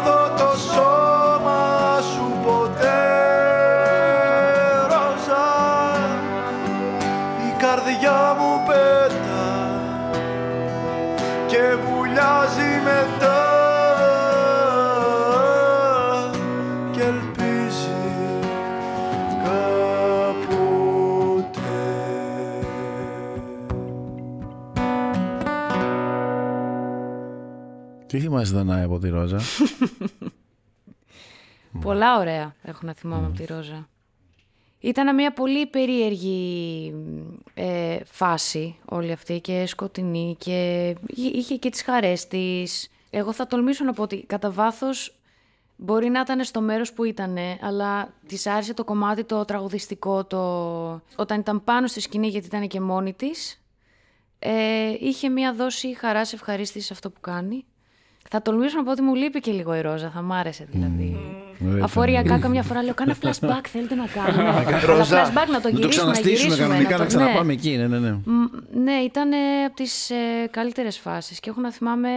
[SPEAKER 2] Τι θυμάσαι Δανάη από τη Ρόζα;
[SPEAKER 4] Πολλά ωραία έχω να θυμάμαι από τη Ρόζα. Ήταν μια πολύ περίεργη ε, φάση όλη αυτή και σκοτεινή και είχε και τις χαρές της. Εγώ θα τολμήσω να πω ότι κατά βάθος μπορεί να ήταν στο μέρος που ήταν, αλλά της άρεσε το κομμάτι το τραγουδιστικό, το... όταν ήταν πάνω στη σκηνή γιατί ήταν και μόνη της. Ε, είχε μια δόση χαράς ευχαρίστησης σε αυτό που κάνει. Θα τολμήσω να πω ότι μου λείπει και λίγο η Ρόζα, θα μ' άρεσε δηλαδή. Mm. Αφοριακά καμιά φορά λέω, κάνα flashback θέλετε να κάνουμε. Αλλά flashback να το γυρίσουμε,
[SPEAKER 2] το ξαναστήσουμε κανονικά, να ξαναπάμε
[SPEAKER 4] ναι.
[SPEAKER 2] εκεί. Ναι, ναι, ναι.
[SPEAKER 4] ναι ήταν από τις ε, καλύτερες φάσεις και έχω να θυμάμαι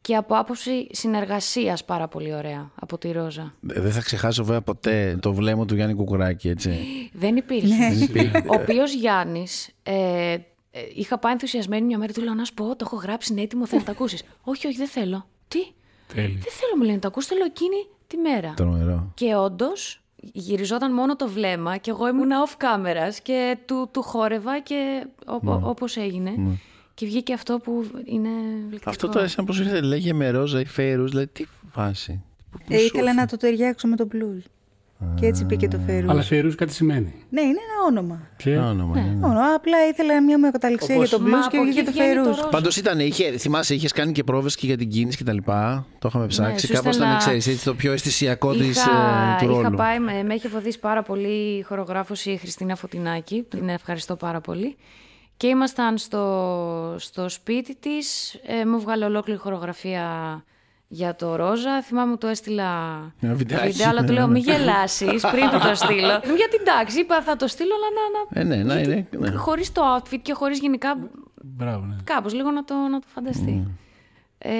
[SPEAKER 4] και από άποψη συνεργασίας πάρα πολύ ωραία από τη Ρόζα.
[SPEAKER 2] Ε, δεν θα ξεχάσω βέβαια ποτέ το βλέμμα του Γιάννη Κουκουράκη, έτσι.
[SPEAKER 4] Δεν υπήρχε. Ο οποίος Γιάννης. Ε, ε, είχα πάει ενθουσιασμένη μια μέρα, του λέω να σου πω: Το έχω γράψει, είναι έτοιμο, θέλω να το ακούσεις. όχι, όχι, δεν θέλω. Τι;
[SPEAKER 3] Τέλει.
[SPEAKER 4] Δεν θέλω, μου λένε, να το ακούσει, θέλω εκείνη τη μέρα.
[SPEAKER 2] Τρομερό.
[SPEAKER 4] Και όντως γυριζόταν μόνο το βλέμμα και εγώ ήμουν off camera και του, του χόρευα και ναι. όπως έγινε. Ναι. Και βγήκε αυτό που είναι
[SPEAKER 2] βληκτικό. Αυτό τώρα σαν πώς ήρθε, λέγε με ρόζα ή φέρους, δηλαδή τι φάση.
[SPEAKER 1] Ε, ήθελα να το ταιριάξω με το blues. Και έτσι πήγε το Φέρου.
[SPEAKER 3] Αλλά Φέρου κάτι σημαίνει.
[SPEAKER 1] Ναι, είναι ένα όνομα.
[SPEAKER 2] Και... όνομα, ναι. ναι.
[SPEAKER 1] Όνομα. Απλά ήθελα μια μεταξύ για τον blues και για το Φέρου.
[SPEAKER 2] Πάντως ήταν, είχε, θυμάσαι, είχες κάνει και πρόβες και για την κίνηση και τα λοιπά. Το είχαμε ναι, ψάξει. Ναι, Κάπως ήταν, ξέρεις, έτσι το πιο αισθησιακό της ε, του ρόλου.
[SPEAKER 4] Είχα πάει, με, με έχει βοηθήσει πάρα πολύ η χορογράφο η Χριστίνα Φωτεινάκη. Την ευχαριστώ πάρα πολύ. Και ήμασταν στο, στο σπίτι της, ε, μου βγάλε ολόκληρη χορογραφία για το Ρόζα. Θυμάμαι το έστειλα
[SPEAKER 2] Ένα βιντεάκι,
[SPEAKER 4] αλλά του λέω μην γελάσεις πριν το στείλω. Γιατί εντάξει, είπα θα το στείλω, αλλά να...
[SPEAKER 2] να... Ε, ναι, ναι, ναι, ναι.
[SPEAKER 4] Χωρίς το outfit και χωρίς γενικά...
[SPEAKER 3] Μπράβο, ναι.
[SPEAKER 4] Κάπως λίγο να το, να το φανταστεί. Mm. Ε,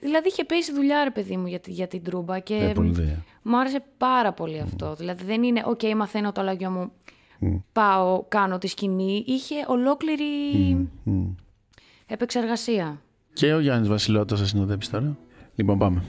[SPEAKER 4] δηλαδή είχε πέσει δουλειά ρε παιδί μου για, για την τρούμπα και
[SPEAKER 2] ε, πολύ
[SPEAKER 4] μου άρεσε πάρα πολύ αυτό. Mm. Δηλαδή δεν είναι, okay, okay, μαθαίνω τα λόγια μου, mm. πάω, κάνω τη σκηνή. Είχε ολόκληρη mm. επεξεργασία.
[SPEAKER 2] Και ο Γιάννης Βασιλώτος θα συνοδέψει τώρα. Λοιπόν, πάμε.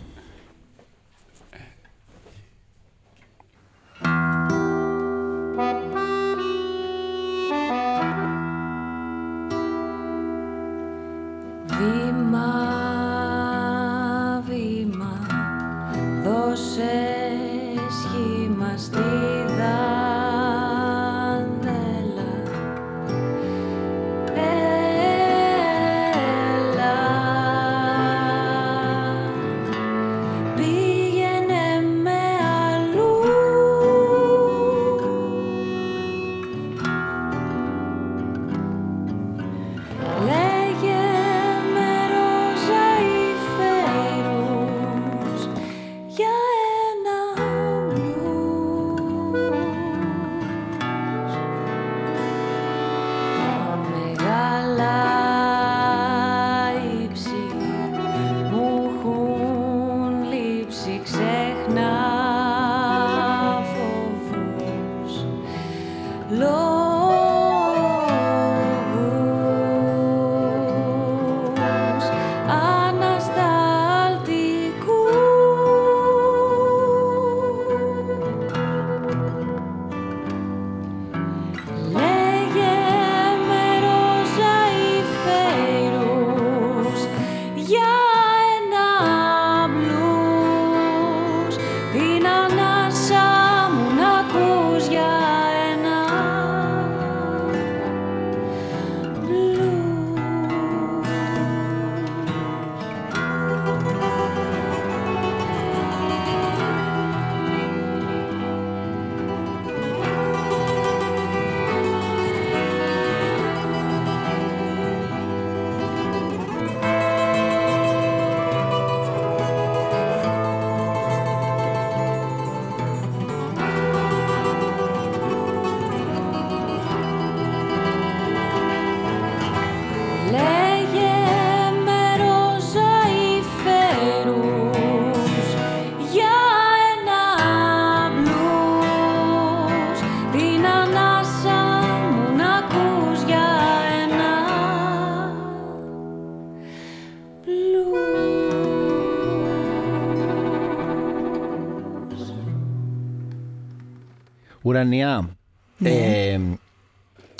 [SPEAKER 2] Ουρανιά. Ναι. Ε,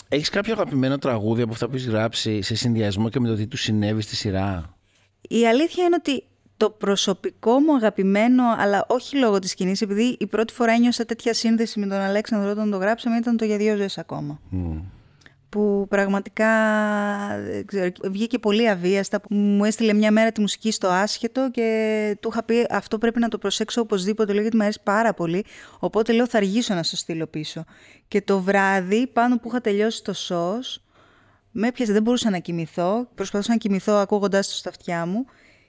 [SPEAKER 2] έχεις κάποιο αγαπημένο τραγούδι από αυτά που έχεις γράψει σε συνδυασμό και με το τι του συνέβη στη σειρά;
[SPEAKER 1] Η αλήθεια είναι ότι το προσωπικό μου αγαπημένο, αλλά όχι λόγω της σκηνής, επειδή η πρώτη φορά ένιωσα τέτοια σύνδεση με τον Αλέξανδρο όταν το γράψαμε, ήταν το «Για δύο ζωές ακόμα». Που πραγματικά ξέρω, βγήκε πολύ αβίαστα. Μου έστειλε μια μέρα τη μουσική στο άσχετο και του είχα πει αυτό πρέπει να το προσέξω οπωσδήποτε, λέω γιατί μου αρέσει πάρα πολύ. Οπότε λέω θα αργήσω να σου στείλω πίσω. Και το βράδυ, πάνω που είχα τελειώσει το σως, με έπιασε, δεν μπορούσα να κοιμηθώ. Προσπαθούσα να κοιμηθώ ακούγοντάς το στα αυτιά μου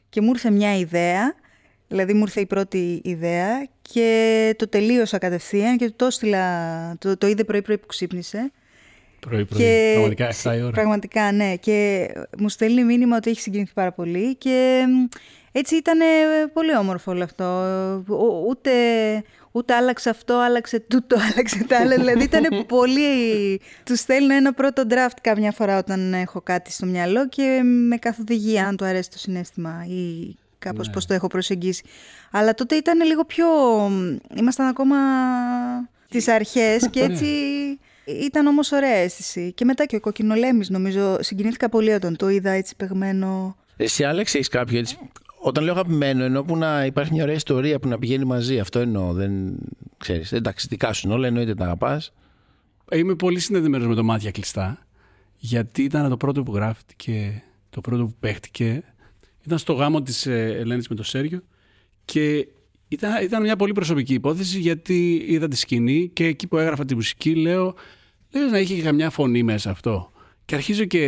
[SPEAKER 1] και μου ήρθε μια ιδέα, δηλαδή μου ήρθε η πρώτη ιδέα και το τελείωσα κατευθείαν και το έστειλα, το, το είδε πρωί-πρωί που ξύπνησε.
[SPEAKER 3] Πρωί-πρωί, πραγματικά 7 η ώρα.
[SPEAKER 1] Πραγματικά, ναι. Και μου στέλνει μήνυμα ότι έχει συγκινηθεί πάρα πολύ και έτσι ήταν πολύ όμορφο όλο αυτό. Ούτε, ούτε άλλαξε αυτό, άλλαξε τούτο, άλλαξε τα άλλα. δηλαδή ήταν πολύ... Του στέλνω ένα πρώτο draft καμιά φορά όταν έχω κάτι στο μυαλό και με καθοδηγεί αν του αρέσει το συνέστημα ή κάπως
[SPEAKER 3] Ναι.
[SPEAKER 1] πώς το έχω προσεγγίσει. Αλλά τότε ήταν λίγο πιο... Ήμασταν ακόμα στις αρχές και έτσι ήταν όμως ωραία αίσθηση. Και μετά και ο Κοκκινολέμης νομίζω συγκινήθηκα πολύ όταν το είδα έτσι παιγμένο.
[SPEAKER 2] Εσύ, Άλεξ, έχεις κάποιο έτσι. Όταν λέω αγαπημένο, εννοώ που να υπάρχει μια ωραία ιστορία που να πηγαίνει μαζί. Αυτό εννοώ. Δεν ξέρεις. Εντάξει, δικά σου είναι όλα, εννοείται τα αγαπάς.
[SPEAKER 3] Είμαι πολύ συνδεδεμένος με το μάτια κλειστά. Γιατί ήταν το πρώτο που γράφτηκε, το πρώτο που παίχτηκε. Ήταν στο γάμο της Ελένης με το Σέργιο. Και ήταν, ήταν μια πολύ προσωπική υπόθεση γιατί είδα τη σκηνή και εκεί που έγραφα τη μουσική λέω, λέω να είχε και καμιά φωνή μέσα αυτό. Και αρχίζω και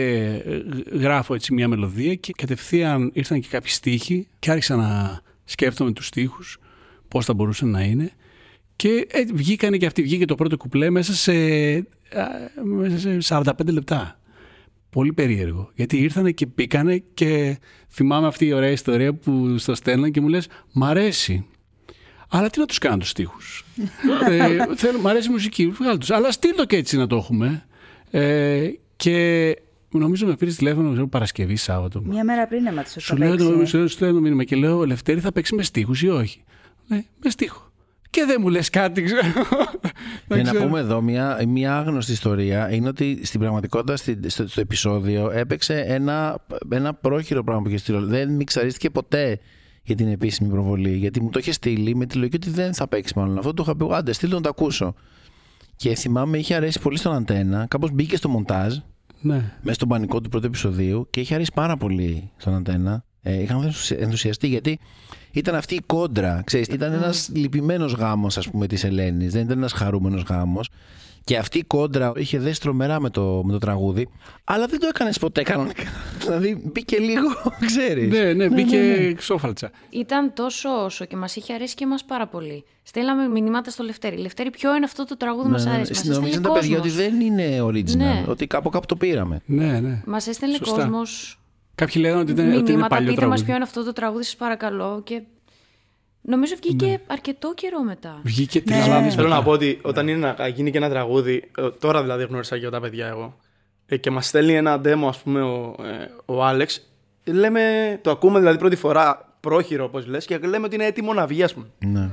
[SPEAKER 3] ε, γράφω έτσι μια μελωδία και κατευθείαν ήρθαν και κάποιοι στίχοι και άρχισα να σκέφτομαι τους στίχους, πώς θα μπορούσαν να είναι. Και ε, βγήκανε και αυτοί, βγήκε το πρώτο κουπλέ μέσα σε, α, μέσα σε 45 λεπτά. Πολύ περίεργο. Γιατί ήρθανε και πήκανε και θυμάμαι αυτή η ωραία ιστορία που στο στέλναν και μου λες «Μ' αρέσει». Αλλά τι να τους κάνω τους στίχους; ε, θέλω, μ' αρέσει η μουσική, βγάλω τους. Αλλά στείλ το και έτσι να το έχουμε. Ε, και νομίζω με πήρες τηλέφωνο ξέρω, Παρασκευή, Σάββατο.
[SPEAKER 1] Μια μέρα πριν έμαθες ότι
[SPEAKER 3] Σου
[SPEAKER 1] θα
[SPEAKER 3] λέω
[SPEAKER 1] παίξεις,
[SPEAKER 3] το
[SPEAKER 1] ε.
[SPEAKER 3] σου στέλνω μήνυμα και λέω Λευτέρη θα παίξεις με στίχους ή όχι; Ναι, με στίχο. Και δεν μου λες κάτι, ξέρω. Δεν
[SPEAKER 2] Για να
[SPEAKER 3] ξέρω.
[SPEAKER 2] πούμε εδώ μια, μια άγνωστη ιστορία είναι ότι στην πραγματικότητα στη- στο, στο επεισόδιο έπαιξε ένα, ένα πρόχειρο πράγμα που είχε στείλει. Δεν μιξαρίστηκε ποτέ για την επίσημη προβολή. Γιατί μου το είχε στείλει με τη λογική ότι δεν θα παίξει μάλλον αυτό. Το είχα πει, άντε, στείλ το να το ακούσω. Και θυμάμαι είχε αρέσει πολύ στον αντένα. Κάπως μπήκε στο μοντάζ
[SPEAKER 3] Ναι.
[SPEAKER 2] μέσα στον πανικό του πρώτου επεισοδίου και είχε αρέσει πάρα πολύ στον αντένα. Ε, είχαν ενθουσια- ενθουσιαστεί γιατί ήταν αυτή η κόντρα. Ξέρεις, ήταν ένας λυπημένος γάμος ας πούμε της Ελένης. Δεν ήταν ένας χαρούμενος γάμος. Και αυτή η κόντρα είχε δέσει τρομερά με το, με το τραγούδι. Αλλά δεν το έκανες ποτέ κανονικά. δηλαδή μπήκε λίγο, ξέρεις.
[SPEAKER 3] Ναι, ναι, μπήκε ξόφαλτσα.
[SPEAKER 4] Ήταν τόσο όσο και μας είχε αρέσει και εμάς πάρα πολύ. Στέλναμε μηνύματα στο Λευτέρη. Λευτέρη, ποιο είναι αυτό το τραγούδι που
[SPEAKER 2] Ναι,
[SPEAKER 4] μας
[SPEAKER 2] ναι.
[SPEAKER 4] αρέσει; Μας
[SPEAKER 2] Νομίζαν
[SPEAKER 4] έστελνε
[SPEAKER 2] τα παιδιά ότι
[SPEAKER 4] κόσμο.
[SPEAKER 2] δεν είναι original.
[SPEAKER 4] Ναι.
[SPEAKER 2] Ότι κάπου κάπου το πήραμε.
[SPEAKER 3] Ναι, ναι.
[SPEAKER 4] Μας έστελνε
[SPEAKER 3] Σωστά.
[SPEAKER 4] κόσμος.
[SPEAKER 3] Κάποιοι λέγανε ότι, ήταν, ότι είναι
[SPEAKER 4] Μηνύματα,
[SPEAKER 3] παλιό
[SPEAKER 4] πείτε μας
[SPEAKER 3] τραγούδι.
[SPEAKER 4] ποιο είναι αυτό το τραγούδι, σας παρακαλώ. Και νομίζω βγήκε
[SPEAKER 3] Ναι.
[SPEAKER 4] αρκετό καιρό μετά.
[SPEAKER 3] Βγήκε τρεις
[SPEAKER 1] Ναι.
[SPEAKER 3] μήνες
[SPEAKER 6] Θέλω
[SPEAKER 3] μετά.
[SPEAKER 6] να πω ότι όταν είναι να γίνει και ένα τραγούδι, ε, τώρα δηλαδή γνώρισα και τα παιδιά εγώ, ε, και μας στέλνει ένα demo, ας πούμε, ο, ε, ο Άλεξ, λέμε, το ακούμε δηλαδή πρώτη φορά πρόχειρο, όπως λες, και λέμε ότι είναι έτοιμο να βγει, ας πούμε.
[SPEAKER 2] Ναι.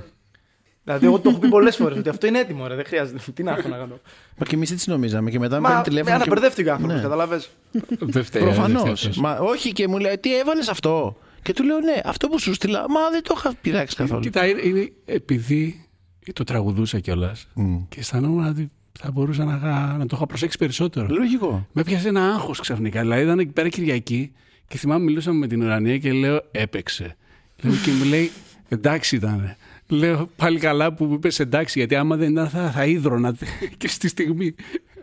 [SPEAKER 6] δηλαδή, εγώ το έχω πει πολλές φορές ότι αυτό είναι έτοιμο, ρε, δεν χρειάζεται. Τι να έχω να κάνω.
[SPEAKER 2] Μα και εμείς έτσι νομίζαμε. Και μετά με
[SPEAKER 6] Μα
[SPEAKER 2] παίρνει
[SPEAKER 6] με
[SPEAKER 2] τηλέφωνο. και-
[SPEAKER 6] αναπερδεύτηκε ο άνθρωπος,
[SPEAKER 2] Ναι.
[SPEAKER 6] καταλαβες.
[SPEAKER 3] Δεν φταίει,
[SPEAKER 2] Προφανώς.
[SPEAKER 3] δεν φταίει αυτός.
[SPEAKER 2] Μα όχι και μου λέει, Τι έβαλες αυτό; Και του λέω, Ναι, αυτό που σου στείλα. Μα δεν το είχα πειράξει καθόλου.
[SPEAKER 3] Κοίτα, είναι, είναι επειδή το τραγουδούσα κιόλας και αισθανόμουν ότι θα μπορούσα να, να το είχα προσέξει περισσότερο.
[SPEAKER 2] Λογικό.
[SPEAKER 3] Με έπιασε ένα άγχος ξαφνικά. Δηλαδή ήταν εκεί πέρα Κυριακή και θυμάμαι μιλούσαμε με την Ουρανία και λέω έπαιξε. Λέω, και μου λέει εντάξει ήταν. Λέω πάλι καλά που μου είπες εντάξει, γιατί άμα δεν ήταν θα, θα ίδρωνα και στη στιγμή.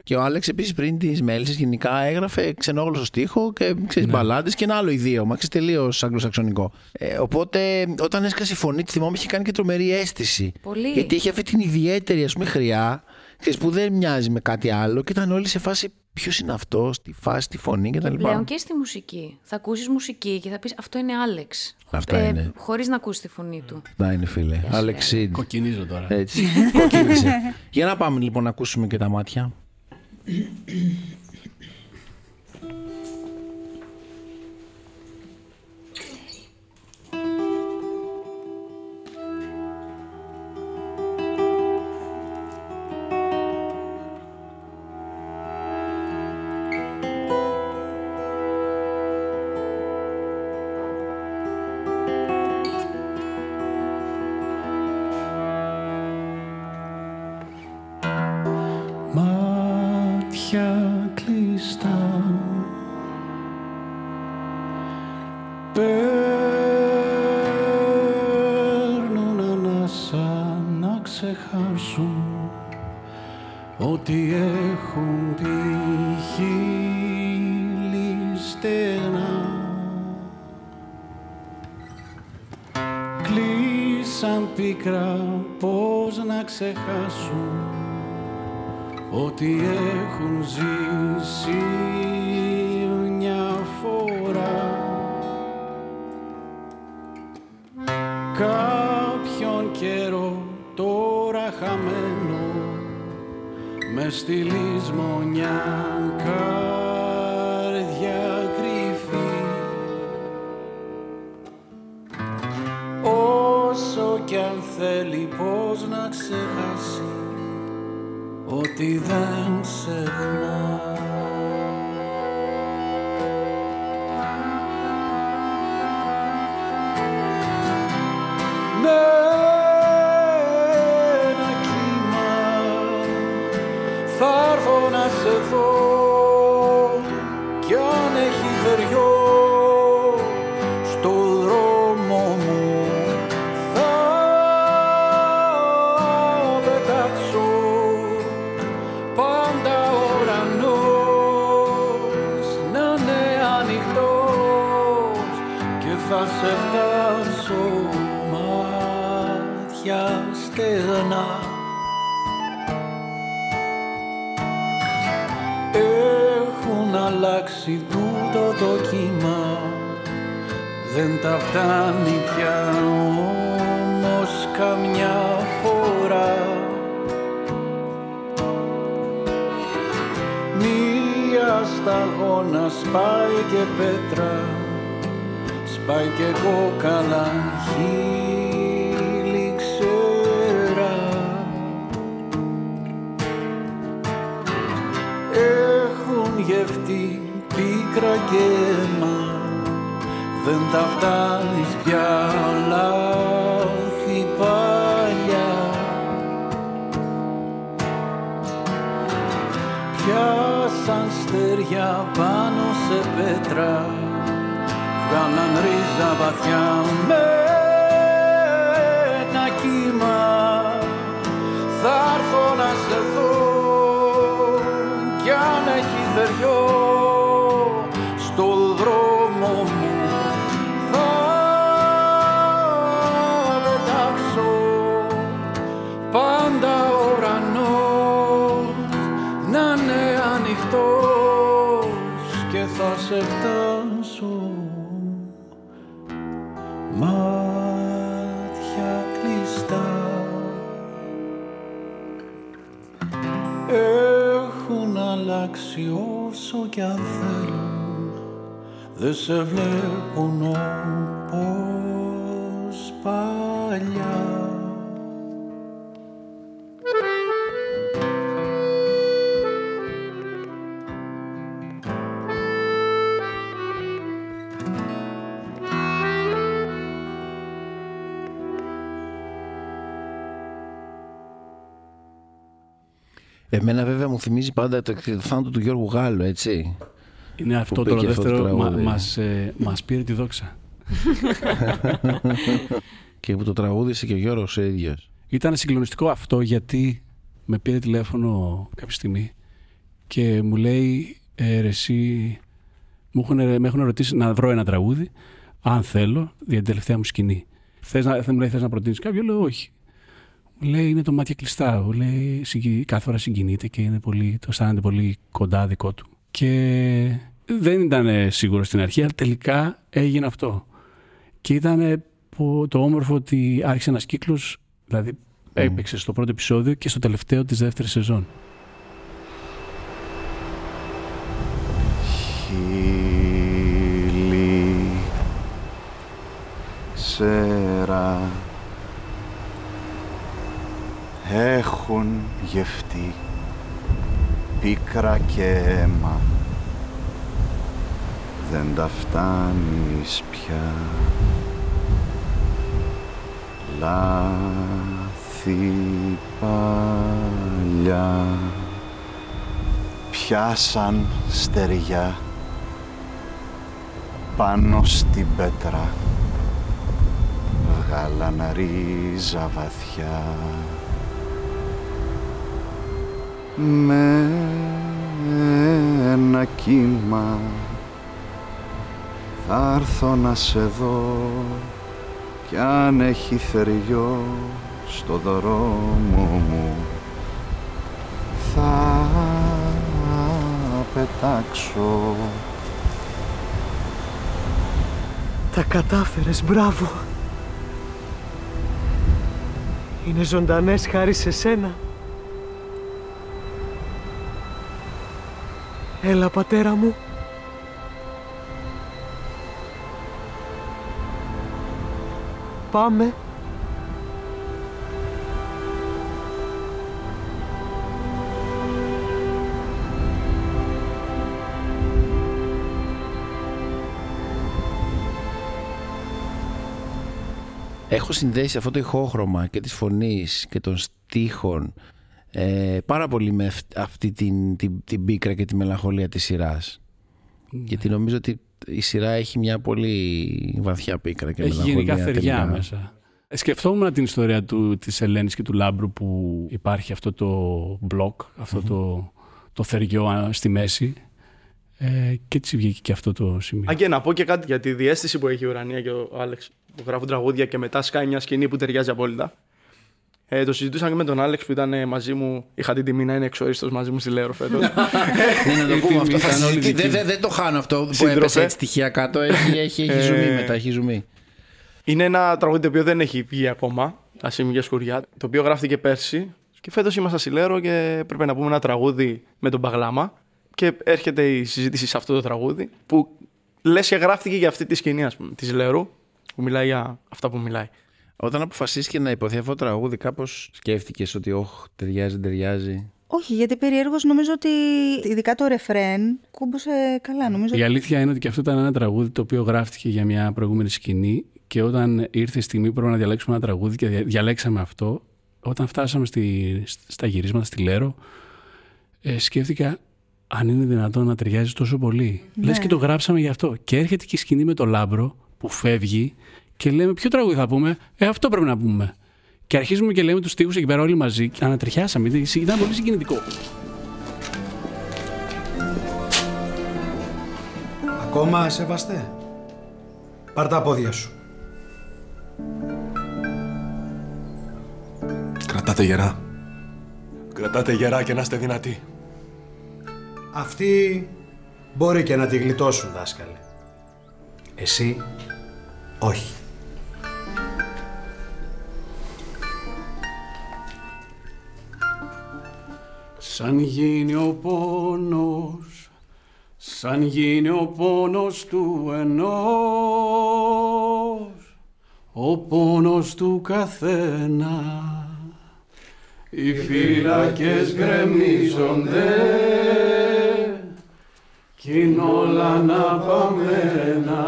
[SPEAKER 2] Και ο Άλεξ επίσης πριν τις μέλισσες γενικά έγραφε ξενόγλωσσο στίχο και ξέρεις
[SPEAKER 3] Ναι.
[SPEAKER 2] μπαλάντες και ένα άλλο ιδίωμα. Ξέρεις τελείως αγγλοσαξονικό. Ε, οπότε όταν έσκασε η φωνή της, θυμάμαι είχε κάνει και τρομερή αίσθηση.
[SPEAKER 4] Πολύ.
[SPEAKER 2] Γιατί είχε αυτή την ιδιαίτερη ας πούμε χρειά ξέρεις, που δεν μοιάζει με κάτι άλλο και ήταν όλοι σε φάση ποιος είναι αυτός, στη φάση, τη φωνή κτλ.
[SPEAKER 4] Πλέον και στη μουσική. Θα ακούσεις μουσική και θα πεις Αυτό είναι Άλεξ.
[SPEAKER 2] Αυτά είναι.
[SPEAKER 4] Χωρίς να ακούσεις τη φωνή του.
[SPEAKER 2] Να είναι φίλε. Άλεξ Σιντ.
[SPEAKER 3] Κοκκινίζω τώρα.
[SPEAKER 2] Έτσι. Κοκκίνησε. Για να πάμε λοιπόν να ακούσουμε και τα μάτια.
[SPEAKER 5] うん、μάτια κλειστά. Παίρνουν ανάσα να ξεχάσουν ότι έχουν τη χείλη στενά Κλείσαν πίκρα πώς να ξεχάσουν ότι έχουν ζήσει μια φορά. Κάποιον καιρό τώρα χαμένο μες στη λησμονιά Μία σταγόνα σπάει και πέτρα Σπάει και κόκαλα χείλη ξέρα. Έχουν γευτεί πίκρα και αίμα Δεν τα φτάνεις πια λάθη στεριά πάνω σε πέτρα βγάλαν ρίζα βαθιά με ένα κύμα κι αν θέλουν δεν σε βλέπουν όπως παλιά
[SPEAKER 2] Εμένα βέβαια μου θυμίζει πάντα το θάνατο του Γιώργου Γάλλου, έτσι.
[SPEAKER 3] Είναι αυτό
[SPEAKER 2] πήγε
[SPEAKER 3] το
[SPEAKER 2] αυτό το
[SPEAKER 3] δεύτερο, μα,
[SPEAKER 2] τραγούδι.
[SPEAKER 3] μας, ε, μας πήρε τη δόξα.
[SPEAKER 2] Και που το τραγούδισε και ο Γιώργος ο ίδιος.
[SPEAKER 3] Ήταν συγκλονιστικό αυτό γιατί με πήρε τηλέφωνο κάποια στιγμή και μου λέει ε, ρε, εσύ μου έχουν, με έχουν ρωτήσει να βρω ένα τραγούδι αν θέλω για την τελευταία μου σκηνή. Θες να, θα μου λέει θες να προτείνεις κάποιο, λέω όχι. Μου λέει είναι το μάτια κλειστά. Μου λέει συγκι- κάθε φορά συγκινείται και είναι πολύ, το αισθάνεται πολύ κοντά δικό του. Και δεν ήταν ε, σίγουρο στην αρχή, αλλά τελικά έγινε αυτό. Και ήταν ε, που- το όμορφο ότι άρχισε ένας κύκλος, δηλαδή έπαιξε στο πρώτο επεισόδιο και στο τελευταίο της δεύτερης σεζόν.
[SPEAKER 7] χείλη ξέρα έχουν γευτεί πίκρα και αίμα. Δεν τα φτάνεις πια. Λάθη παλιά πιάσαν στεριά πάνω στην πέτρα. Βγάλαν ρίζα βαθιά με ένα κύμα θα έρθω να σε δω κι αν έχει θεριό στο δρόμο μου θα πετάξω
[SPEAKER 8] Τα κατάφερες, μπράβο. Είναι ζωντανές χάρη σε σένα. Έλα, πατέρα μου. Πάμε.
[SPEAKER 2] Έχω συνδέσει αυτό το ηχόχρωμα και της φωνής και των στίχων ε, πάρα πολύ με αυ- αυτή την, την, την πίκρα και τη μελαγχολία της σειράς. Γιατί νομίζω ότι η σειρά έχει μια πολύ βαθιά πίκρα και
[SPEAKER 3] Έχει
[SPEAKER 2] μελαγχολία.
[SPEAKER 3] γενικά θεριά
[SPEAKER 2] τελικά.
[SPEAKER 3] μέσα. Ε, Σκεφτόμουν την ιστορία του, της Ελένης και του Λάμπρου που υπάρχει αυτό το μπλοκ, αυτό το, το θεριό α, στη μέση ε, και έτσι βγήκε και αυτό το σημείο.
[SPEAKER 6] Αν και να πω και κάτι για τη διέστηση που έχει η Ουρανία και ο Άλεξ που γράφουν τραγούδια και μετά σκάει μια σκηνή που ταιριάζει απόλυτα. Ε, το συζητούσα και με τον Άλεξ που ήταν ε, μαζί μου. Είχα την τιμή να είναι εξορίστος μαζί μου στη Λέρο φέτος.
[SPEAKER 2] Ναι, να το πούμε αυτό. Θα
[SPEAKER 3] Ήταν όλοι
[SPEAKER 2] συζητεί-
[SPEAKER 3] δικοί
[SPEAKER 2] δεν,
[SPEAKER 3] μου.
[SPEAKER 2] δεν, δεν το χάνω αυτό που
[SPEAKER 6] Σύντροφε.
[SPEAKER 2] έπεσε έτσι τυχαία κάτω. Έχει, έχει, έχει
[SPEAKER 6] Ε,
[SPEAKER 2] ζουμί μετά, έχει ζουμί.
[SPEAKER 6] είναι ένα τραγούδι το οποίο δεν έχει βγει ακόμα. Ασήμι για σκουριά. Το οποίο γράφτηκε πέρσι. Και φέτος είμαστε στη Λέρο και πρέπει να πούμε ένα τραγούδι με τον Παγλάμα. Και έρχεται η συζήτηση σε αυτό το τραγούδι που λες και γράφτηκε για αυτή τη σκηνή, ας πούμε, της Λέρου. Που μιλάει για αυτά που μιλάει.
[SPEAKER 2] Όταν αποφασίστηκε να υποθεί αυτό το τραγούδι, κάπως σκέφτηκες ότι, όχ, ταιριάζει, ταιριάζει.
[SPEAKER 1] Όχι, γιατί περιέργως νομίζω ότι ειδικά το ρεφρέν κούμπωσε καλά. Νομίζω
[SPEAKER 3] Η αλήθεια είναι ότι και αυτό ήταν ένα τραγούδι το οποίο γράφτηκε για μια προηγούμενη σκηνή και όταν ήρθε η στιγμή που πρέπει να διαλέξουμε ένα τραγούδι και δια- διαλέξαμε αυτό, όταν φτάσαμε στη, στα γυρίσματα στη Λέρο, ε, σκέφτηκα αν είναι δυνατόν να ταιριάζει τόσο πολύ.
[SPEAKER 1] Ναι.
[SPEAKER 3] Λες και το γράψαμε γι' αυτό. Και έρχεται και η σκηνή με το λάμπρο που φεύγει και λέμε ποιο τραγούδι θα πούμε; Ε, αυτό πρέπει να πούμε. Και αρχίζουμε και λέμε τους στίχους εκεί πέρα όλοι μαζί και ανατριχιάσαμε. Ήταν ήταν πολύ συγκινητικό.
[SPEAKER 9] Ακόμα σεβαστέ. Πάρ' τα πόδια σου.
[SPEAKER 10] Κρατάτε γερά. Κρατάτε γερά και να είστε δυνατοί.
[SPEAKER 9] Αυτοί μπορεί και να τη γλιτώσουν, δάσκαλε. Εσύ, όχι.
[SPEAKER 5] Σαν γίνει ο πόνος, σαν γίνει ο πόνος του ενός, ο πόνος του καθένα. Οι φύλακες γκρεμίζονται κι είναι όλα αναπαμένα.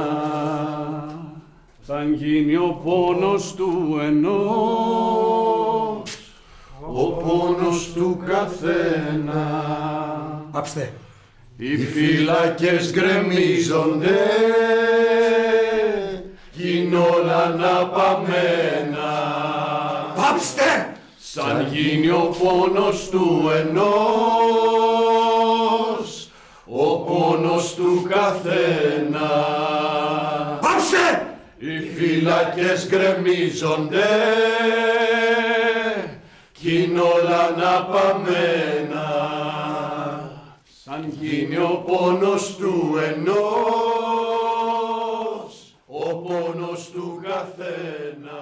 [SPEAKER 5] Σαν γίνει ο πόνος του ενός, ο πόνος του καθένα.
[SPEAKER 9] Πάψτε.
[SPEAKER 5] Οι φύλακες γκρεμίζονται κι είναι όλα αναπαμένα.
[SPEAKER 9] Πάψτε!
[SPEAKER 5] Σαν γίνει ο πόνος του ενός, ο πόνος του καθένα.
[SPEAKER 9] Πάψτε!
[SPEAKER 5] Οι φύλακες γκρεμίζονται κι είναι όλα αναπαμένα. Σαν γίνει ο πόνος του ενός, ο πόνος του καθένα.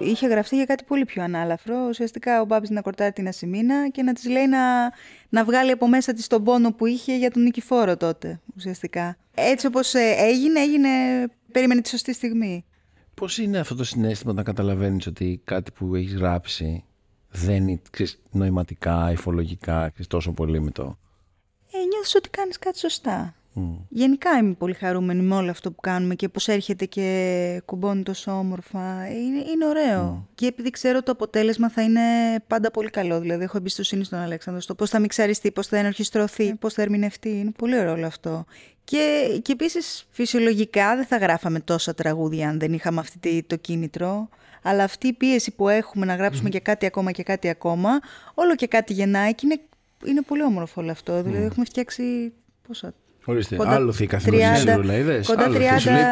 [SPEAKER 1] είχε γραφτεί για κάτι πολύ πιο ανάλαφρο. Ουσιαστικά ο Μπάμπης να κορτάρει την Ασημίνα και να της λέει να, να βγάλει από μέσα της τον πόνο που είχε για τον Νικηφόρο τότε, ουσιαστικά. Έτσι όπως ε, έγινε, έγινε, περίμενε τη σωστή στιγμή.
[SPEAKER 2] Πώς είναι αυτό το συνέστημα να καταλαβαίνεις ότι κάτι που έχεις γράψει δεν είναι ξέρεις, νοηματικά, υφολογικά, ξέρεις, τόσο πολύ με το.
[SPEAKER 1] Ε, νιώθεις ότι κάνεις κάτι σωστά. Γενικά είμαι πολύ χαρούμενη με όλο αυτό που κάνουμε και πώς έρχεται και κουμπώνει τόσο όμορφα. Είναι, είναι ωραίο. Και επειδή ξέρω το αποτέλεσμα θα είναι πάντα πολύ καλό. Δηλαδή έχω εμπιστοσύνη στον Αλέξανδρο στο πώς θα μιξαριστεί, πώς θα ενορχιστρωθεί, πώς θα ερμηνευτεί. Είναι πολύ ωραίο όλο αυτό. Και, και επίσης φυσιολογικά δεν θα γράφαμε τόσα τραγούδια αν δεν είχαμε αυτή το κίνητρο. Αλλά αυτή η πίεση που έχουμε να γράψουμε και κάτι ακόμα και κάτι ακόμα, όλο και κάτι γεννάει και είναι, είναι πολύ όμορφο όλο αυτό. Δηλαδή έχουμε φτιάξει πόσα
[SPEAKER 2] Ορίστε,
[SPEAKER 1] Κοντά
[SPEAKER 2] άλλο η καθημερινή
[SPEAKER 1] 30
[SPEAKER 2] σιρούλα, είδες.
[SPEAKER 1] κοντά
[SPEAKER 2] Άλλο
[SPEAKER 1] 30
[SPEAKER 2] σου λέει,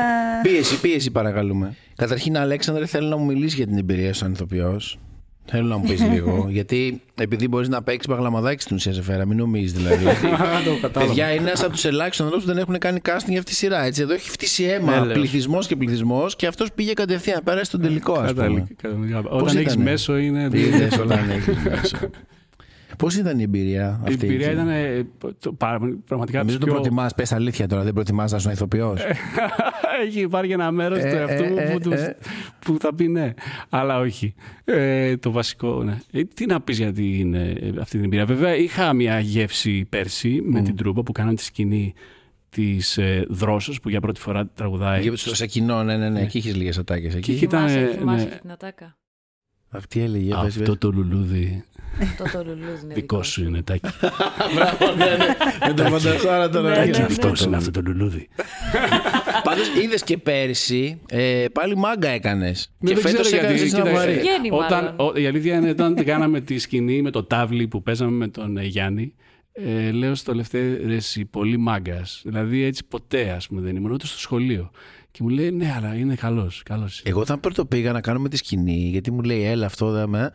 [SPEAKER 2] Πίεση, πίεση παρακαλούμε. Καταρχήν, Αλέξανδρε, θέλω να μου μιλήσεις για την εμπειρία σου σαν ηθοποιός. Θέλω να μου πεις λίγο. γιατί επειδή μπορείς να παίξεις παγλαμαδάκι στην ουσία σε φέρα, μην νομίζεις δηλαδή. ότι-
[SPEAKER 3] Το κατάλαβα.
[SPEAKER 2] Παιδιά είναι ένας από τους ελάχιστους ανθρώπους που δεν έχουν κάνει casting για αυτή τη σειρά. Έτσι. Εδώ έχει φτύσει αίμα
[SPEAKER 6] Ναι, λέω.
[SPEAKER 2] πληθυσμός και πληθυσμός και αυτός πήγε κατευθείαν. Πέρασε στον τελικό, ας πούμε.
[SPEAKER 3] Κατάλαβα, κατάλαβα. Όταν έχεις
[SPEAKER 2] ήτανε;
[SPEAKER 3] μέσο είναι.
[SPEAKER 2] Είδες όλα να έχεις μέσο. Πώς ήταν η εμπειρία
[SPEAKER 3] Η
[SPEAKER 2] αυτή;
[SPEAKER 3] εμπειρία
[SPEAKER 2] έτσι;
[SPEAKER 3] ήταν ε, το- πάρα- πραγματικά.
[SPEAKER 2] Νομίζω
[SPEAKER 3] τους
[SPEAKER 2] το
[SPEAKER 3] πιο-
[SPEAKER 2] προτιμάς, πες αλήθεια τώρα, δεν προτιμάς να είσαι ηθοποιός.
[SPEAKER 3] Έχει υπάρχει ένα μέρος
[SPEAKER 2] Ε,
[SPEAKER 3] του εαυτού μου
[SPEAKER 2] ε, ε,
[SPEAKER 3] που, τους-
[SPEAKER 2] ε.
[SPEAKER 3] που θα πει ναι. Αλλά όχι. Ε, το βασικό, ναι. Ε, τι να πεις για την, ε, αυτή την εμπειρία. Βέβαια, είχα μια γεύση πέρσι με την τρούπα που κάναμε τη σκηνή της ε, Δρόσος που για πρώτη φορά τραγουδάει.
[SPEAKER 2] Στο σε κοινό, ναι, ναι, ναι, εκεί έχει λίγες ατάκες
[SPEAKER 3] Και
[SPEAKER 2] εκεί.
[SPEAKER 3] εκεί ήταν,
[SPEAKER 4] Θυμάσαι,
[SPEAKER 3] ε,
[SPEAKER 4] θυμάσαι
[SPEAKER 3] ναι.
[SPEAKER 4] και την ατάκα.
[SPEAKER 2] Αυτή έλεγε. πες,
[SPEAKER 3] Αυτό
[SPEAKER 2] πες.
[SPEAKER 3] το λουλούδι
[SPEAKER 4] Το το λουλούδι είναι
[SPEAKER 3] δικό σου είναι τάκι.
[SPEAKER 2] Μπράβο, ναι, ναι. Με το φαντασάρα τώρα.
[SPEAKER 4] Ναι,
[SPEAKER 2] ναι.
[SPEAKER 4] ναι,
[SPEAKER 3] Τάκι
[SPEAKER 4] ναι.
[SPEAKER 3] δικό σου είναι αυτό το λουλούδι.
[SPEAKER 2] Πάντως είδες και πέρσι ε, πάλι μάγκα έκανες.
[SPEAKER 3] Ναι,
[SPEAKER 2] Και
[SPEAKER 3] δεν
[SPEAKER 2] φέτο
[SPEAKER 3] ξέρω
[SPEAKER 2] έκανε
[SPEAKER 3] γιατί,
[SPEAKER 2] έτσι ένα
[SPEAKER 3] κοίταξε,
[SPEAKER 2] βαρύ.
[SPEAKER 4] Βγαίνει
[SPEAKER 3] Όταν,
[SPEAKER 4] μάλλον.
[SPEAKER 3] ο- η αλήθεια είναι όταν κάναμε τη σκηνή με το τάβλι που παίζαμε με τον ε, Γιάννη, ε, λέω στο Λευτέρη ρε εσύ, πολύ μάγκας. Δηλαδή έτσι ποτέ ας πούμε δεν ήμουν ούτε στο σχολείο. Και μου λέει ναι, αλλά είναι καλός. Καλός.
[SPEAKER 2] Εγώ όταν πρώτο πήγα να κάνουμε τη σκηνή, γιατί μου λέει έλα αυτό δάμε.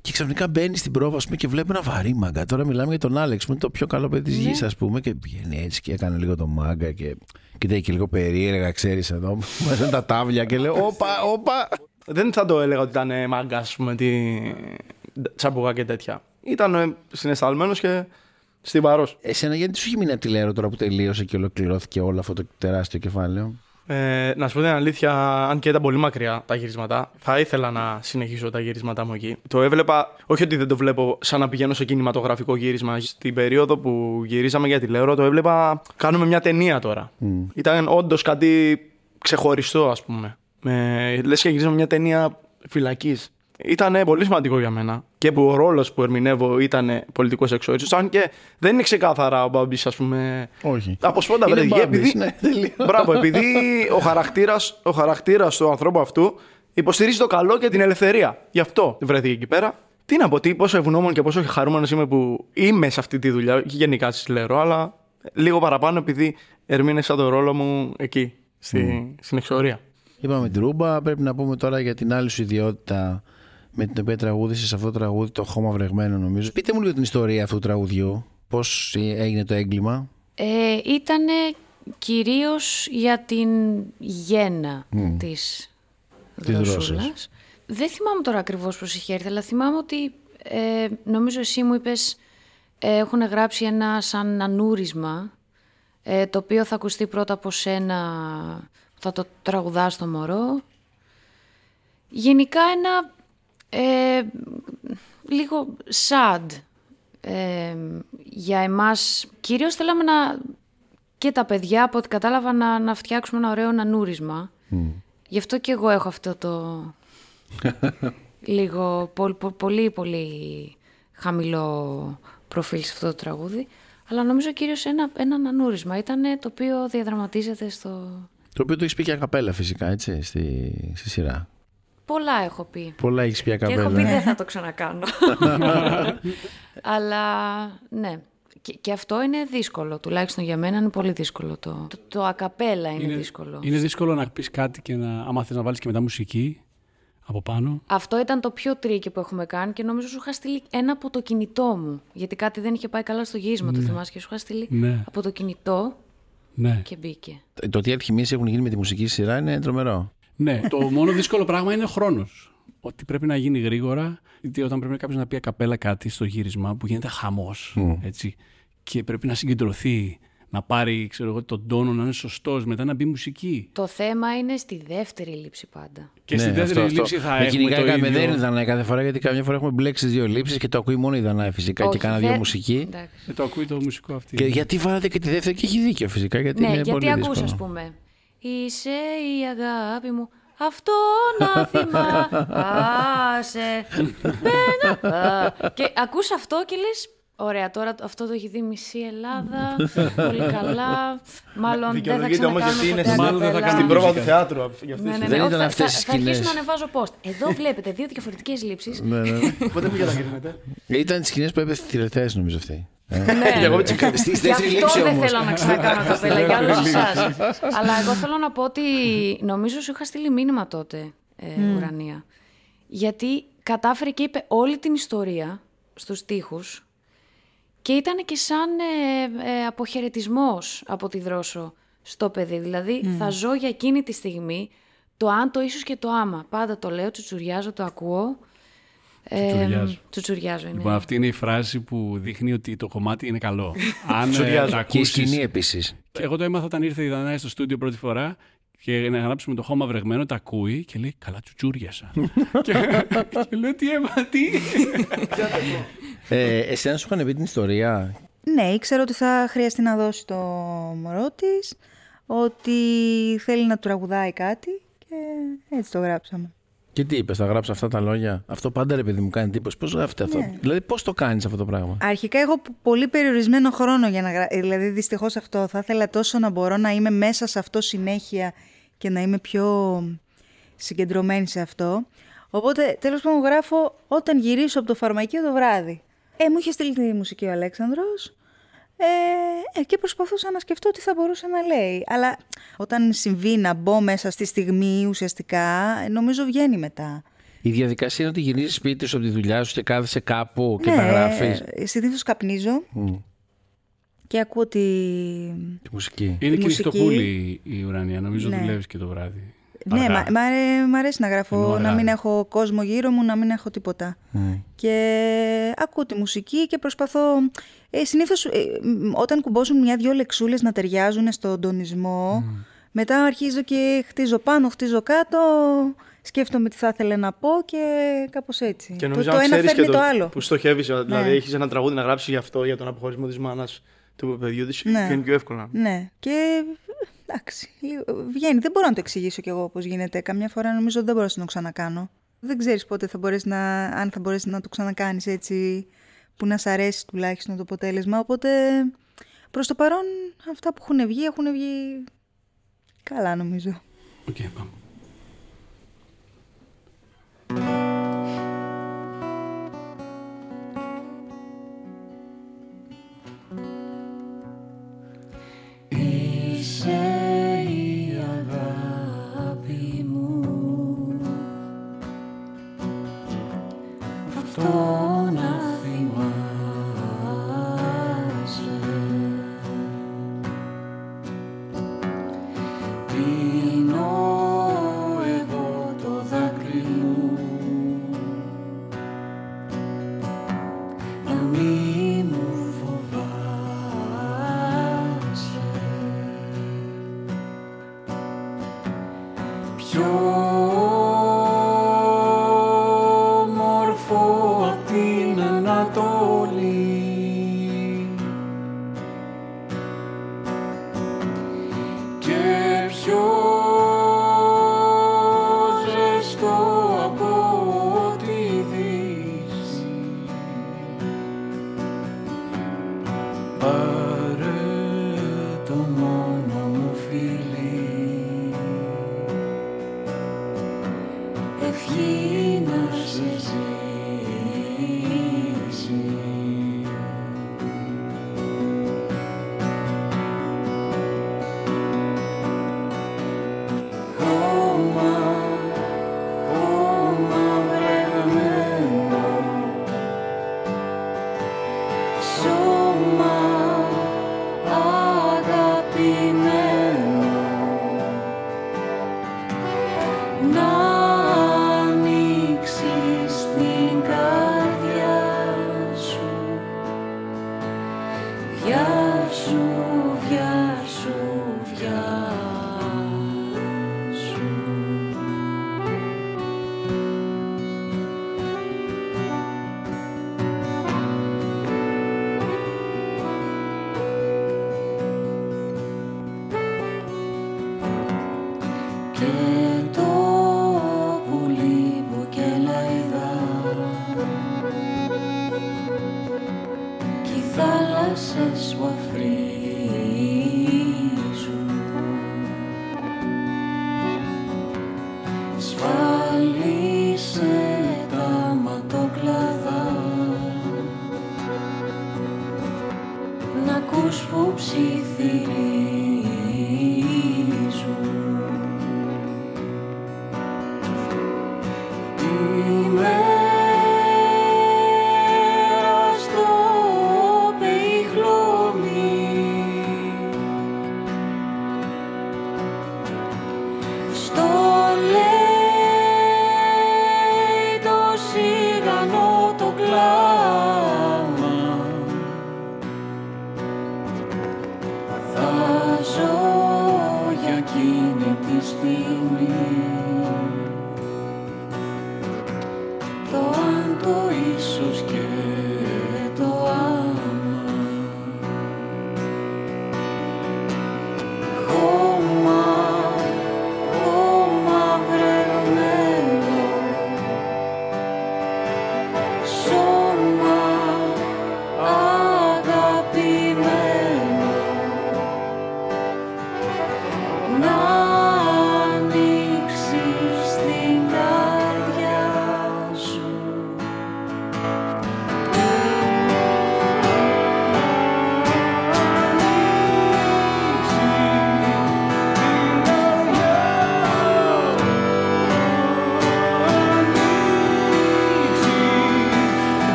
[SPEAKER 2] Και ξαφνικά μπαίνει στην πρόβα ας πούμε, και βλέπει ένα βαρύ μάγκα. Τώρα μιλάμε για τον Άλεξ, που είναι το πιο καλό παιδί της γης, ας πούμε. Και βγαίνει έτσι και έκανε λίγο το μάγκα και κοίταγε και λίγο περίεργα, ξέρεις εδώ. Μέσα τα τάβλια και λέω Όπα, όπα.
[SPEAKER 6] Δεν θα το έλεγα ότι ήταν μάγκα, ας πούμε, τη τσαμπούγα και τέτοια. Ήταν συναισθαλμένος και στιβαρός.
[SPEAKER 2] Εσένα γιατί σου έχει μείνει από τη Λέρο τώρα που τελείωσε και ολοκληρώθηκε όλο αυτό το τεράστιο κεφάλαιο;
[SPEAKER 6] Ε, να σου πω την αλήθεια, αν και ήταν πολύ μακριά τα γυρίσματα, θα ήθελα να συνεχίσω τα γυρίσματά μου εκεί. Το έβλεπα, όχι ότι δεν το βλέπω σαν να πηγαίνω σε κινηματογραφικό γύρισμα. Στην περίοδο που γυρίζαμε για τηλεόραση, το έβλεπα. Κάνουμε μια ταινία τώρα. Ήταν όντως κάτι ξεχωριστό, ας πούμε. Με, λες και γυρίζαμε μια ταινία φυλακής. Ήταν πολύ σημαντικό για μένα. Και που ο ρόλος που ερμηνεύω ήταν πολιτικός εξόριζο. Αν και δεν είναι ξεκάθαρα ο Μπάμπης, ας πούμε.
[SPEAKER 2] Όχι.
[SPEAKER 6] Από σπόντα
[SPEAKER 2] Είναι
[SPEAKER 6] βρέθηκε.
[SPEAKER 2] Μπάμπης,
[SPEAKER 6] Επειδή...
[SPEAKER 2] ναι, τελείως.
[SPEAKER 6] Μπράβο, επειδή ο χαρακτήρας, ο χαρακτήρας του ανθρώπου αυτού υποστηρίζει το καλό και την ελευθερία. Γι' αυτό βρέθηκε εκεί πέρα. Τι να πω, τι, πόσο ευγνώμων και πόσο χαρούμενος είμαι που είμαι σε αυτή τη δουλειά. Όχι γενικά στη λέω, αλλά λίγο παραπάνω επειδή ερμήνευσα το ρόλο μου εκεί, στη, στην εξορία.
[SPEAKER 2] Είπαμε την Ρούμπα, πρέπει να πούμε τώρα για την άλλη σου ιδιότητα με την οποία τραγούδησε σε αυτό το τραγούδι, το χώμα βρεγμένο νομίζω. Πείτε μου λίγο την ιστορία αυτού του τραγουδιού. Πώς έγινε το έγκλημα;
[SPEAKER 4] Ε, ήτανε κυρίως για την γέννα της
[SPEAKER 2] Της
[SPEAKER 4] δροσούλας.
[SPEAKER 2] δρόσας.
[SPEAKER 4] Δεν θυμάμαι τώρα ακριβώς πώς είχε έρθει, αλλά θυμάμαι ότι ε, νομίζω εσύ μου είπες ε, έχουν γράψει ένα σαν ανούρισμα ε, το οποίο θα ακουστεί πρώτα από σένα, θα το τραγουδάς στο μωρό. Γενικά ένα ε, λίγο sad ε, για εμάς. Κυρίως θέλαμε να και τα παιδιά, από ό,τι κατάλαβα, να, να φτιάξουμε ένα ωραίο νανούρισμα. Γι' αυτό και εγώ έχω αυτό το λίγο πο- πο- πολύ πολύ χαμηλό προφίλ σε αυτό το τραγούδι. Αλλά νομίζω κυρίως ένα, ένα νανούρισμα ήταν το οποίο διαδραματίζεται στο...
[SPEAKER 2] Το οποίο το έχεις πει και ακαπέλα φυσικά, έτσι, στη, στη σειρά.
[SPEAKER 4] Πολλά έχω πει.
[SPEAKER 2] Πολλά έχεις πει
[SPEAKER 4] Και έχω πει
[SPEAKER 2] ακαπέλα.
[SPEAKER 4] δεν θα το ξανακάνω. Αλλά ναι. Και, και αυτό είναι δύσκολο. Τουλάχιστον για μένα είναι πολύ δύσκολο. Το, το, το ακαπέλα είναι, δύσκολο.
[SPEAKER 3] Είναι δύσκολο να πεις κάτι και να, άμα θες να βάλεις και μετά μουσική από πάνω.
[SPEAKER 4] Αυτό ήταν το πιο tricky που έχουμε κάνει και νομίζω σου είχα στείλει ένα από το κινητό μου. Γιατί κάτι δεν είχε πάει καλά στο γύρισμα, το θυμάσαι και σου είχα στείλει
[SPEAKER 3] Ναι.
[SPEAKER 4] από το κινητό
[SPEAKER 3] Ναι.
[SPEAKER 4] και μπήκε.
[SPEAKER 2] Το τι αλχημίες έχουν γίνει με τη μουσική σειρά είναι τρομερό.
[SPEAKER 3] Ναι. το μόνο δύσκολο πράγμα είναι ο χρόνος. Ότι πρέπει να γίνει γρήγορα. Γιατί όταν πρέπει κάποιος να πει ακαπέλα κάτι στο γύρισμα που γίνεται χαμός. Έτσι. Και πρέπει να συγκεντρωθεί να πάρει ξέρω εγώ, τον τόνο, να είναι σωστός, μετά να μπει μουσική.
[SPEAKER 4] Το θέμα είναι στη δεύτερη λήψη πάντα.
[SPEAKER 3] Και στην δεύτερη
[SPEAKER 2] αυτό,
[SPEAKER 3] λήψη θα
[SPEAKER 2] με
[SPEAKER 3] έχουμε
[SPEAKER 2] κυνηγάει
[SPEAKER 3] το
[SPEAKER 2] κα- με
[SPEAKER 3] ίδιο.
[SPEAKER 2] δεν είναι Δανάη κάθε φορά γιατί καμιά φορά έχουμε μπλέξει τις δύο λήψεις και το ακούει μόνο η Δανάη φυσικά και
[SPEAKER 4] Όχι,
[SPEAKER 2] κάνα δύο
[SPEAKER 4] δεν-
[SPEAKER 2] μουσική.
[SPEAKER 4] Εντάξει.
[SPEAKER 3] Ε, το ακούει το μουσικό αυτή.
[SPEAKER 2] Και γιατί βάλατε και τη δεύτερη και έχει δίκιο φυσικά γιατί
[SPEAKER 4] Ναι,
[SPEAKER 2] είναι
[SPEAKER 4] γιατί
[SPEAKER 2] πολύ
[SPEAKER 4] ακούς,
[SPEAKER 2] δύσκολο.
[SPEAKER 4] ας πούμε. Είσαι η αγάπη μου, αυτό να θυμάσαι. Πένα- Και ακούς αυτό και λες, ωραία, τώρα αυτό το έχει δει μισή Ελλάδα, πολύ καλά, μάλλον δεν θα
[SPEAKER 6] Δικαιολογείται όμως
[SPEAKER 4] ξανακάνουμε
[SPEAKER 6] γιατί είναι
[SPEAKER 4] ποτέ
[SPEAKER 3] Μάλλον δεν θα
[SPEAKER 4] ακαπέλα.
[SPEAKER 3] κάνουμε
[SPEAKER 6] στην πρόβα του
[SPEAKER 3] μουσικά.
[SPEAKER 6] θεάτρου. γι' αυτή
[SPEAKER 4] Ναι,
[SPEAKER 6] τη
[SPEAKER 4] ναι,
[SPEAKER 2] Δεν
[SPEAKER 4] ναι.
[SPEAKER 2] ήταν
[SPEAKER 4] όχι,
[SPEAKER 2] αυτές
[SPEAKER 4] θα,
[SPEAKER 2] οι
[SPEAKER 4] θα αρχίσω
[SPEAKER 2] σκηνές.
[SPEAKER 4] να ανεβάζω post. Εδώ βλέπετε δύο διαφορετικές λήψεις.
[SPEAKER 2] Ναι, ναι.
[SPEAKER 6] στιγμή. Πότε μην κατακρίνετε.
[SPEAKER 2] Ήταν τις σκηνές που έπεσε τηλεθέσεις νομίζω αυτή. Ε.
[SPEAKER 4] Ναι.
[SPEAKER 6] Και εγώ με τις
[SPEAKER 2] Στη
[SPEAKER 4] Γι'
[SPEAKER 2] δεύτερη λήψη
[SPEAKER 4] αυτό δεν
[SPEAKER 2] όμως.
[SPEAKER 4] θέλω να ξανακάνω κοπέλα για όλους εσάς. Αλλά εγώ θέλω να πω ότι νομίζω σου είχα στείλει μήνυμα τότε, ε, Ουρανία. Γιατί κατάφερε και είπε όλη την ιστορία στους στίχους και ήταν και σαν ε, ε, αποχαιρετισμός από τη Δρόσο στο παιδί. Δηλαδή θα ζω για εκείνη τη στιγμή το αν, το ίσως και το άμα. Πάντα το λέω, τσουτσουριάζω, το ακούω. Ε,
[SPEAKER 3] Τσουτσουριάζω.
[SPEAKER 4] τσουτσουριάζω είναι.
[SPEAKER 3] Λοιπόν, αυτή είναι η φράση που δείχνει ότι το κομμάτι είναι καλό. Αν ε,
[SPEAKER 6] Τσουριάζω.
[SPEAKER 3] τα
[SPEAKER 2] Και η
[SPEAKER 3] ακούσεις...
[SPEAKER 2] σκηνή επίσης.
[SPEAKER 3] Και εγώ το έμαθα όταν ήρθε η Δανάη στο στούντιο πρώτη φορά και να γράψουμε το χώμα βρεγμένο, τα ακούει και λέει Καλά, τσουτσούριασα. και, και λέω Τι έμαθα, τι;
[SPEAKER 2] Ε, εσένα σου είχαν πει την ιστορία;
[SPEAKER 1] Ναι, ήξερα ότι θα χρειαστεί να δώσει το μωρό της, ότι θέλει να του τραγουδάει κάτι και έτσι το γράψαμε.
[SPEAKER 2] Και τι είπες, θα γράψω αυτά τα λόγια; Αυτό πάντα ρε παιδί μου κάνει εντύπωση. Πώς γράφετε αυτό;
[SPEAKER 1] Ναι.
[SPEAKER 2] Δηλαδή, πώς το κάνεις αυτό το πράγμα;
[SPEAKER 1] Αρχικά έχω πολύ περιορισμένο χρόνο για να γράψω. Δηλαδή, δυστυχώς αυτό. Θα ήθελα τόσο να μπορώ να είμαι μέσα σε αυτό συνέχεια και να είμαι πιο συγκεντρωμένη σε αυτό. Οπότε, τέλος πάντων, γράφω όταν γυρίσω από το φαρμακείο το βράδυ. Ε, μου είχες στείλει τη μουσική ο Αλέξανδρος ε, ε, και προσπαθούσα να σκεφτώ τι θα μπορούσε να λέει. Αλλά όταν συμβεί να μπω μέσα στη στιγμή ουσιαστικά, ε, νομίζω βγαίνει μετά.
[SPEAKER 2] Η διαδικασία είναι ότι γυρίζεις σπίτι σου από τη δουλειά σου και κάθεσαι κάπου και
[SPEAKER 1] ναι,
[SPEAKER 2] τα γράφεις.
[SPEAKER 1] ε, συνήθως καπνίζω και ακούω τη...
[SPEAKER 3] Είναι
[SPEAKER 1] Η
[SPEAKER 3] και
[SPEAKER 1] μουσική-
[SPEAKER 3] νυχτοπούλη η ουρανία. Νομίζω
[SPEAKER 1] Ναι.
[SPEAKER 3] δουλεύεις και το βράδυ.
[SPEAKER 1] Ναι,
[SPEAKER 3] Αργά.
[SPEAKER 1] μα, μ' αρέ- μ' αρέσει να γράφω,
[SPEAKER 3] Ενώ
[SPEAKER 1] να
[SPEAKER 3] αργά.
[SPEAKER 1] μην έχω κόσμο γύρω μου, να μην έχω τίποτα. Και ακούω τη μουσική και προσπαθώ... Ε, συνήθως ε, μ, όταν κουμπώσουν μια-δυο λεξούλες να ταιριάζουν στον τονισμό, μετά αρχίζω και χτίζω πάνω, χτίζω κάτω, σκέφτομαι τι θα ήθελα να πω και κάπως έτσι.
[SPEAKER 6] Και
[SPEAKER 1] το,
[SPEAKER 6] νομίζω
[SPEAKER 1] το
[SPEAKER 6] αν
[SPEAKER 1] ένα
[SPEAKER 6] ξέρεις
[SPEAKER 1] φέρνει
[SPEAKER 6] και
[SPEAKER 1] το, άλλο.
[SPEAKER 6] Που στοχεύεις, δηλαδή
[SPEAKER 1] Ναι.
[SPEAKER 6] έχεις ένα τραγούδι να γράψεις γι' αυτό, για τον αποχωρισμό της μάνας του παιδιού της.
[SPEAKER 1] Ναι.
[SPEAKER 6] Και είναι πιο εύκολα.
[SPEAKER 1] Ναι, και εντάξει, λίγο- βγαίνει. Δεν μπορώ να το εξηγήσω κι εγώ πώς γίνεται. Καμιά φορά νομίζω ότι δεν μπορώ να το ξανακάνω. Δεν ξέρεις πότε θα μπορείς να, αν θα μπορέσει να το ξανακάνεις έτσι που να σ' αρέσει τουλάχιστον το αποτέλεσμα. Οπότε προς το παρόν αυτά που έχουν βγει έχουν βγει καλά νομίζω.
[SPEAKER 3] Οκ, πάμε.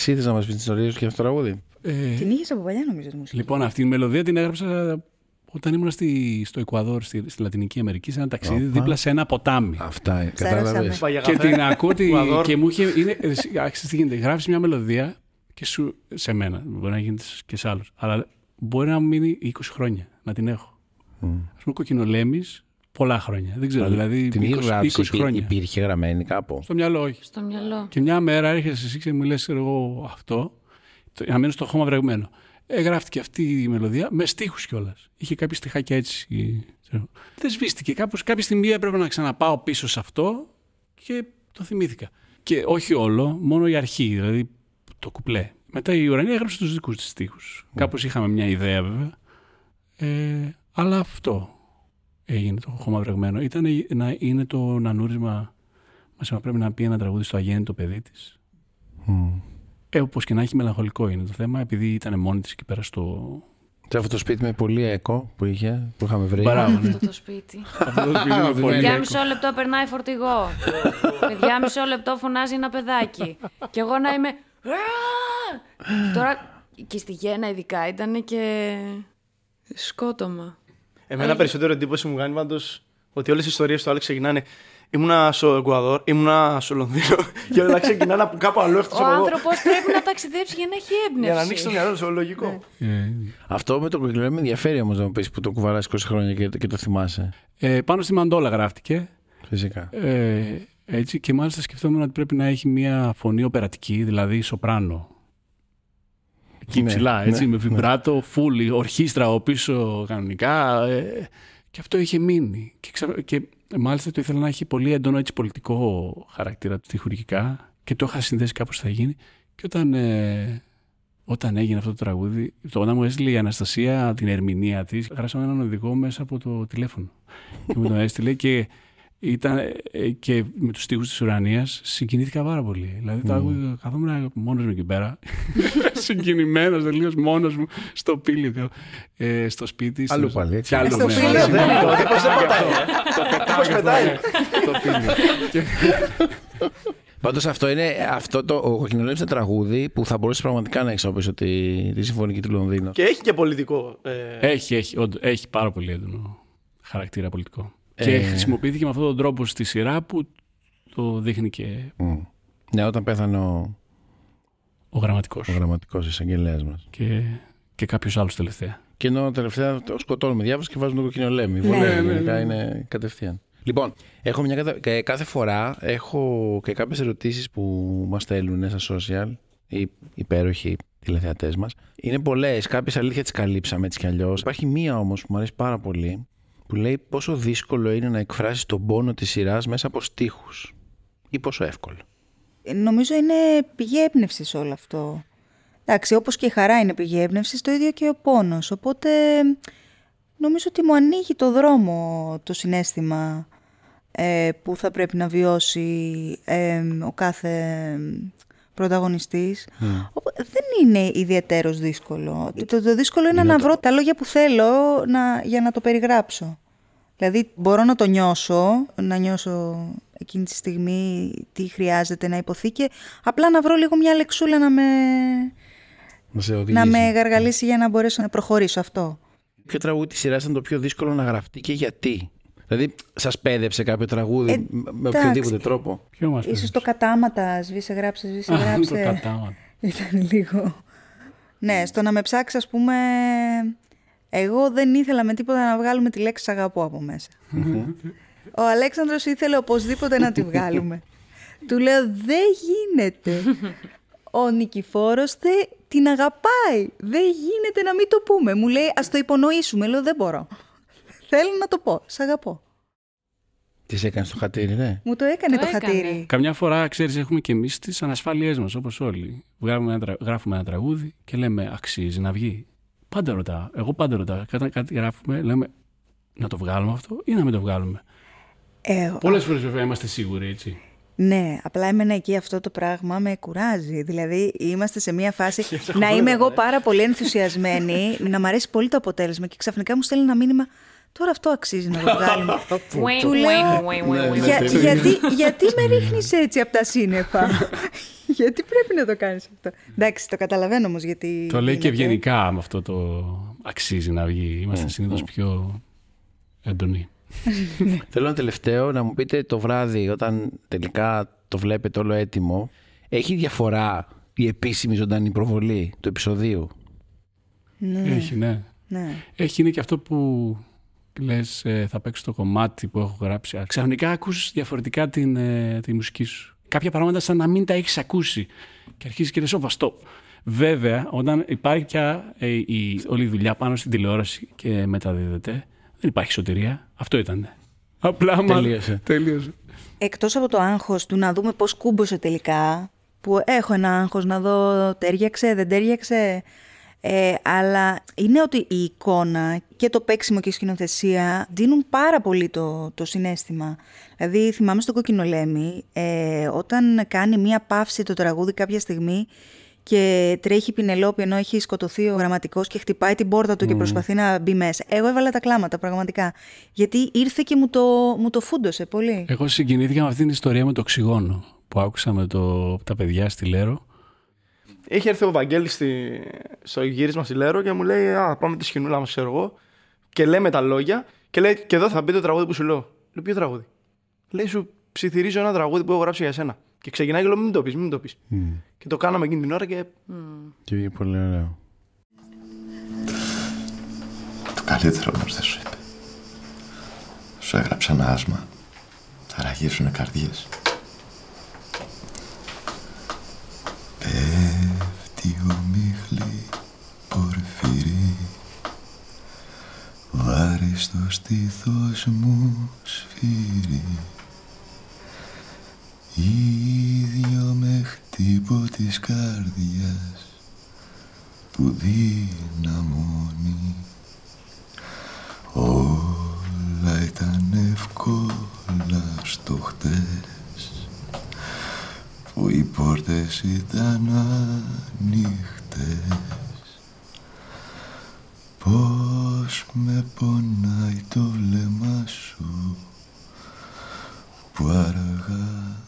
[SPEAKER 2] Εσύ θες να μας πεις την ιστορία σου και αυτό το τραγούδι;
[SPEAKER 3] Ε,
[SPEAKER 1] Την είχες από παλιά νομίζω τη μουσική.
[SPEAKER 3] Λοιπόν, αυτή η μελωδία την έγραψα όταν ήμουν στη, στο Εκουαδόρ, στη, στη Λατινική Αμερική, σε ένα ταξίδι
[SPEAKER 2] Όπα.
[SPEAKER 3] δίπλα σε ένα ποτάμι.
[SPEAKER 2] Αυτά, ε,
[SPEAKER 1] Ψάρασαμε.
[SPEAKER 2] κατάλαβες.
[SPEAKER 6] Πάει για
[SPEAKER 3] και
[SPEAKER 6] καφέ.
[SPEAKER 3] την ακούω τη-
[SPEAKER 6] Εκουαδόρ.
[SPEAKER 3] και μου είχε. Είναι, ε, εσύ, άξιζε τι γίνεται. Γράφεις μια μελωδία και σου. σε μένα. Μπορεί να γίνεται και σε άλλους. Αλλά μπορεί να μου μείνει 20 χρόνια να την έχω. Α πούμε, κοκκινολέμη πολλά χρόνια. Δεν ξέρω. Δηλαδή
[SPEAKER 2] την
[SPEAKER 3] 20,
[SPEAKER 2] είχε γράψει,
[SPEAKER 3] 20
[SPEAKER 2] υπή-
[SPEAKER 3] χρόνια.
[SPEAKER 2] υπήρχε γραμμένη κάπου;
[SPEAKER 3] Στο μυαλό, όχι.
[SPEAKER 4] Στο μυαλό.
[SPEAKER 3] Και μια μέρα έρχεσαι εσύ και μου λες ξέρω εγώ αυτό, το- να μένω στο χώμα βρεγμένο. Ε, γράφτηκε αυτή η μελωδία με στίχους κιόλας. Είχε κάποια στιχάκια έτσι. ξέρω. Δεν σβήστηκε. Κάπως, κάποια στιγμή έπρεπε να ξαναπάω πίσω σε αυτό και το θυμήθηκα. Και όχι όλο, μόνο η αρχή, δηλαδή το κουπλέ. Μετά η Ουρανία έγραψε τους δικούς της στίχους. Κάπως είχαμε μια ιδέα βέβαια. Ε, αλλά αυτό έγινε το χώμα βρεγμένο. Ήταν να είναι το νανούρισμα μας πρέπει να πει ένα τραγούδι στο αγέννητο παιδί της. Ε, όπως και να έχει μελαγχολικό είναι το θέμα, επειδή ήταν μόνη της εκεί πέρα στο...
[SPEAKER 2] Σε αυτό το σπίτι με πολύ έκο που είχε, που είχαμε βρει.
[SPEAKER 3] Μπράβο, ναι.
[SPEAKER 4] Αυτό το σπίτι.
[SPEAKER 3] Αυτό το σπίτι με πολύ
[SPEAKER 4] Για
[SPEAKER 3] έκο.
[SPEAKER 4] μισό λεπτό περνάει φορτηγό. Για μισό λεπτό φωνάζει ένα παιδάκι. Και εγώ να είμαι. «Α!» Τώρα και στη Γέννα ειδικά ήταν και σκότωμα.
[SPEAKER 6] Εμένα περισσότερο εντύπωση μου κάνει πάντως ότι όλες οι ιστορίες του Άλεξ ξεκινάνε. Ήμουνα στο Εκουαδόρ, ήμουνα στο Λονδίνο και όλα ξεκινάνε από κάπου αλλού εκτό
[SPEAKER 4] Ο
[SPEAKER 6] από εδώ.
[SPEAKER 4] άνθρωπος πρέπει να ταξιδέψει για να έχει έμπνευση.
[SPEAKER 6] Για να ανοίξει το μυαλό του, λογικό.
[SPEAKER 3] Ε,
[SPEAKER 2] Αυτό με το κοκκινό με ενδιαφέρει όμως να μου πεις που το κουβαλάς 20 χρόνια και, και το θυμάσαι.
[SPEAKER 3] ε, πάνω στη Μαντόλα γράφτηκε.
[SPEAKER 2] Φυσικά.
[SPEAKER 3] Ε, έτσι, και μάλιστα σκεφτόμουν ότι πρέπει να έχει μια φωνή οπερατική, δηλαδή σοπράνο. Εκεί
[SPEAKER 2] Ναι,
[SPEAKER 3] ψηλά, έτσι,
[SPEAKER 2] ναι,
[SPEAKER 3] με βιμπράτο, φούλη, ορχήστρα από πίσω κανονικά. Ε, και αυτό είχε μείνει. Και, ξα- και μάλιστα το ήθελα να έχει πολύ έντονο έτσι, πολιτικό χαρακτήρα στοιχουργικά και το είχα συνδέσει κάπως θα γίνει. Και όταν, ε, όταν έγινε αυτό το τραγούδι, το όταν μου έστειλε η Αναστασία την ερμηνεία της, γράψαμε έναν οδηγό μέσα από το τηλέφωνο. και μου τον έστειλε και ήταν ε, και με τους στίχους της ουρανίας συγκινήθηκα πάρα πολύ. Δηλαδή το άκουγα, καθόμουν μόνος μου εκεί πέρα, συγκινημένος τελείως μόνος μου στο πύλιο, ε, στο σπίτι. στο-
[SPEAKER 2] Αλλού πάλι, έτσι.
[SPEAKER 3] Κι αλλού,
[SPEAKER 1] Στο
[SPEAKER 3] ναι.
[SPEAKER 1] πύλιο,
[SPEAKER 3] Ναι,
[SPEAKER 1] δεν
[SPEAKER 3] ναι,
[SPEAKER 6] είναι,
[SPEAKER 3] το-
[SPEAKER 6] ο τύπος δεν πατάει,
[SPEAKER 3] το πετάω
[SPEAKER 6] τύπος
[SPEAKER 3] και
[SPEAKER 6] πετάει.
[SPEAKER 3] το- το πύλιο. Και-
[SPEAKER 2] Πάντως αυτό είναι. Αυτό το, ο Κοκκινολέμη είναι τραγούδι που θα μπορούσε πραγματικά να εξοπλίσει τη, τη συμφωνική του Λονδίνου.
[SPEAKER 6] Και έχει και πολιτικό. Ε,
[SPEAKER 3] Έχει, έχει, όντως, έχει πάρα πολύ έντονο χαρακτήρα πολιτικό.
[SPEAKER 2] Ε.
[SPEAKER 3] Και χρησιμοποιήθηκε με αυτόν τον τρόπο στη σειρά που το δείχνει και
[SPEAKER 2] Μμ. Ναι, όταν πέθανε ο,
[SPEAKER 3] ο γραμματικός.
[SPEAKER 2] ο γραμματικός εισαγγελέας μας.
[SPEAKER 3] Και, και κάποιος άλλος τελευταία.
[SPEAKER 2] Και ενώ τελευταία το σκοτώνουμε διάβαση και βάζουμε τον κοκκινολέμη.
[SPEAKER 1] Ναι,
[SPEAKER 2] Βολεύει,
[SPEAKER 1] ναι,
[SPEAKER 2] γενικά είναι κατευθείαν. Λοιπόν, έχω μια κατα... και κάθε φορά έχω και κάποιες ερωτήσεις που μας στέλνουν στα social, οι υπέροχοι τηλεθεατές μας. Είναι πολλές, κάποιες αλήθεια τις καλύψαμε έτσι κι αλλιώς. Υπάρχει μία όμως που μου αρέσει πάρα πολύ, που λέει πόσο δύσκολο είναι να εκφράσεις τον πόνο της σειράς μέσα από στίχους. Ή πόσο εύκολο.
[SPEAKER 1] Ε, Νομίζω είναι πηγή έμπνευσης όλο αυτό. Εντάξει, όπως και η χαρά είναι πηγή έμπνευσης, το ίδιο και ο πόνος. Οπότε νομίζω ότι μου ανοίγει το δρόμο το συνέστημα ε, που θα πρέπει να βιώσει ε, ο κάθε πρωταγωνιστής. Οπότε δεν είναι ιδιαίτερος δύσκολο. Το, το δύσκολο είναι, να βρω τα λόγια που θέλω να, για να το περιγράψω. Δηλαδή μπορώ να το νιώσω, να νιώσω εκείνη τη στιγμή τι χρειάζεται να υποθεί και απλά να βρω λίγο μια λεξούλα να με,
[SPEAKER 2] Να σε
[SPEAKER 1] να
[SPEAKER 2] οδηγήσει.
[SPEAKER 1] με γαργαλίσει για να μπορέσω να προχωρήσω αυτό.
[SPEAKER 2] Ποιο τραγούδι της σειράς ήταν το πιο δύσκολο να γραφτεί και γιατί; Δηλαδή, σας πέδεψε κάποιο τραγούδι
[SPEAKER 1] Ε,
[SPEAKER 2] με
[SPEAKER 1] εντάξει.
[SPEAKER 2] οποιοδήποτε τρόπο;
[SPEAKER 3] Ποιο μας
[SPEAKER 1] Ίσως το κατάματα, σβήσε γράψε, σβήσε
[SPEAKER 3] Α,
[SPEAKER 1] γράψε.
[SPEAKER 3] το κατάμα.
[SPEAKER 1] Ήταν λίγο... Ναι, στο να με ψάξεις, ας πούμε, εγώ δεν ήθελα με τίποτα να βγάλουμε τη λέξη «σ' αγαπώ από μέσα. Ο Αλέξανδρος ήθελε οπωσδήποτε να τη βγάλουμε. Του λέω δεν γίνεται. Ο Νικηφόρος θε, την αγαπάει. Δεν γίνεται να μην το πούμε. Μου λέει ας το υπονοήσουμε. Λέω δεν μπορώ. Θέλω να το πω. Σ' αγαπώ.
[SPEAKER 2] Τη έκανε στο χατήρι, ναι.
[SPEAKER 1] Μου το έκανε το,
[SPEAKER 4] Το έκανε.
[SPEAKER 1] χατήρι.
[SPEAKER 3] Καμιά φορά, ξέρεις, έχουμε και εμείς τις ανασφάλειές μας, όπως όλοι. Γράφουμε ένα, τρα- γράφουμε ένα τραγούδι και λέμε αξίζει να βγει. Πάντα ρωτάω. Εγώ πάντα ρωτάω. Κάτι, κάτι γράφουμε, λέμε να το βγάλουμε αυτό ή να μην το βγάλουμε.
[SPEAKER 1] Ε,
[SPEAKER 3] Πολλές φορές βέβαια είμαστε σίγουροι, έτσι.
[SPEAKER 1] Ναι, απλά εμένα εκεί αυτό το πράγμα με κουράζει. Δηλαδή, είμαστε σε μια φάση να είμαι εγώ πάρα πολύ ενθουσιασμένη, να μ' αρέσει πολύ το αποτέλεσμα και ξαφνικά μου στέλνει ένα μήνυμα. Τώρα αυτό αξίζει να το βγάλουμε.
[SPEAKER 4] Wing,
[SPEAKER 1] Του λέω,
[SPEAKER 4] wing, wing, wing, wing.
[SPEAKER 1] «Για- γιατί, γιατί με ρίχνεις έτσι από τα σύννεφα; γιατί πρέπει να το κάνεις αυτό; Εντάξει, το καταλαβαίνω όμως γιατί
[SPEAKER 3] Το λέει και
[SPEAKER 1] γίνεται.
[SPEAKER 3] ευγενικά με αυτό το αξίζει να βγει. Είμαστε συνήθως πιο έντονοι.
[SPEAKER 2] Θέλω ένα τελευταίο να μου πείτε το βράδυ, όταν τελικά το βλέπετε όλο έτοιμο, έχει διαφορά η επίσημη ζωντανή προβολή του επεισοδίου;
[SPEAKER 1] Ναι,
[SPEAKER 3] Έχει, ναι.
[SPEAKER 1] ναι.
[SPEAKER 3] Έχει είναι και αυτό που λες ε, θα παίξω το κομμάτι που έχω γράψει. Α, Ξαφνικά ακούς διαφορετικά την, ε, τη μουσική σου. Κάποια πράγματα σαν να μην τα έχεις ακούσει. Και αρχίζεις και λες, όπα, stop. Βέβαια, όταν υπάρχει πια ε, η, όλη η δουλειά πάνω στην τηλεόραση και μεταδίδεται, δεν υπάρχει σωτηρία. Αυτό ήταν. Απλά μα-
[SPEAKER 2] Τελείωσε.
[SPEAKER 3] Τελείωσε.
[SPEAKER 1] Εκτός από το άγχος του να δούμε πώς κούμπωσε τελικά, που έχω ένα άγχος να δω τέριαξε, δεν τέριαξε, ε, αλλά είναι ότι η εικόνα και το παίξιμο και η σκηνοθεσία δίνουν πάρα πολύ το, το συνέστημα. Δηλαδή θυμάμαι στο Κοκκινολέμη, ε, όταν κάνει μία παύση το τραγούδι κάποια στιγμή και τρέχει η Πινελόπη ενώ έχει σκοτωθεί ο γραμματικός και χτυπάει την πόρτα του και προσπαθεί να μπει μέσα. Εγώ έβαλα τα κλάματα πραγματικά, γιατί ήρθε και μου το, μου το φούντωσε πολύ.
[SPEAKER 3] Εγώ συγκινήθηκα με αυτήν την ιστορία με το οξυγόνο που άκουσα με το, τα παιδιά στη Λέρο.
[SPEAKER 6] Είχε έρθει ο Βαγγέλης στη... στο γύρισμα στη Λέρο και μου λέει Α, πάμε τη σκηνούλα μας, ξέρω εγώ. Και λέμε τα λόγια και λέει Και εδώ θα μπει το τραγούδι που σου λέω. Λέω Ποιο τραγούδι; Λέει Σου ψιθυρίζω ένα τραγούδι που έχω γράψει για σένα. Και ξεκινάει και λέω Μην το πεις, μην το πεις. Και το κάναμε εκείνη την ώρα και.
[SPEAKER 2] Και βγήκε πολύ ωραίο.
[SPEAKER 7] Το καλύτερο όμως δεν σου είπε. Σου έγραψα ένα άσμα. Θα ραγίσουνε καρδιές. Στο στήθος μου σφύρι. Ίδιο με χτύπο της καρδιάς που δυναμώνει Όλα ήταν εύκολα στο χτες που οι πόρτες ήταν ανοιχτές. Πώς με πονάει το βλέμμα σου που αργά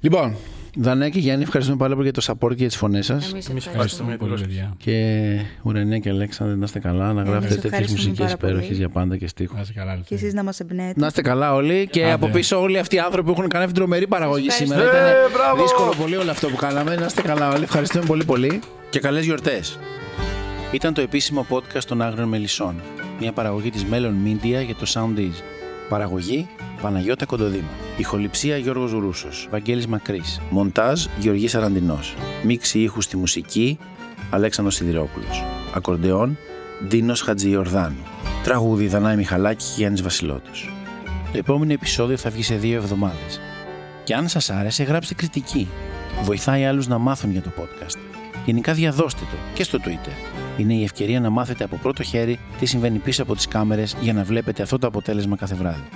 [SPEAKER 2] Λοιπόν, Δανέκη, Γιάννη, ευχαριστούμε πάρα πολύ για το support και για τις φωνές σας.
[SPEAKER 4] Εμείς
[SPEAKER 6] Εμείς
[SPEAKER 4] ευχαριστούμε.
[SPEAKER 6] ευχαριστούμε για την
[SPEAKER 3] πολύ,
[SPEAKER 6] πρόσκληση.
[SPEAKER 3] παιδιά.
[SPEAKER 2] Και Ουρανία και Αλέξανδρε, να είστε καλά, να γράφετε τέτοιες
[SPEAKER 1] ευχαριστούμε
[SPEAKER 2] μουσικές
[SPEAKER 1] πάρα πολύ.
[SPEAKER 2] υπέροχες για πάντα και στίχους.
[SPEAKER 3] Να είστε καλά,
[SPEAKER 1] Και
[SPEAKER 3] Ελευθερία.
[SPEAKER 1] εσείς να μας εμπνέετε.
[SPEAKER 2] Να είστε καλά όλοι και
[SPEAKER 3] Άντε.
[SPEAKER 2] από πίσω όλοι αυτοί οι άνθρωποι που έχουν κάνει αυτή την τρομερή παραγωγή σήμερα. Ήταν δύσκολο πολύ όλο αυτό που κάναμε. Να είστε καλά όλοι. Ευχαριστούμε πολύ πολύ και καλές γιορτές. Ήταν το επίσημο podcast των Άγριων Μελισσών. Μια παραγωγή της Melon Media για το Soundees. Παραγωγή Παναγιώτα Κοντοδήμα. Ηχοληψία Γιώργος Ρούσος. Βαγγέλης Μακρύς. Μοντάζ Γεωργής Αραντινός. Μίξη ήχους στη μουσική Αλέξανδρος Σιδηρόπουλος. Ακορντεόν Ντίνος Χατζιορδάνου. Τραγούδι Δανάη Μιχαλάκη και Γιάννης Βασιλότος. Το επόμενο επεισόδιο θα βγει σε δύο εβδομάδες. Και αν σας άρεσε, γράψτε κριτική. Βοηθάει άλλους να μάθουν για το podcast. Γενικά διαδώστε το και στο Twitter. Είναι η ευκαιρία να μάθετε από πρώτο χέρι τι συμβαίνει πίσω από τις κάμερες για να βλέπετε αυτό το αποτέλεσμα κάθε βράδυ.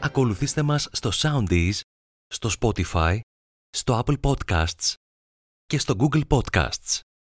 [SPEAKER 11] Ακολουθήστε μας στο Soundees, στο Spotify, στο Apple Podcasts και στο Google Podcasts.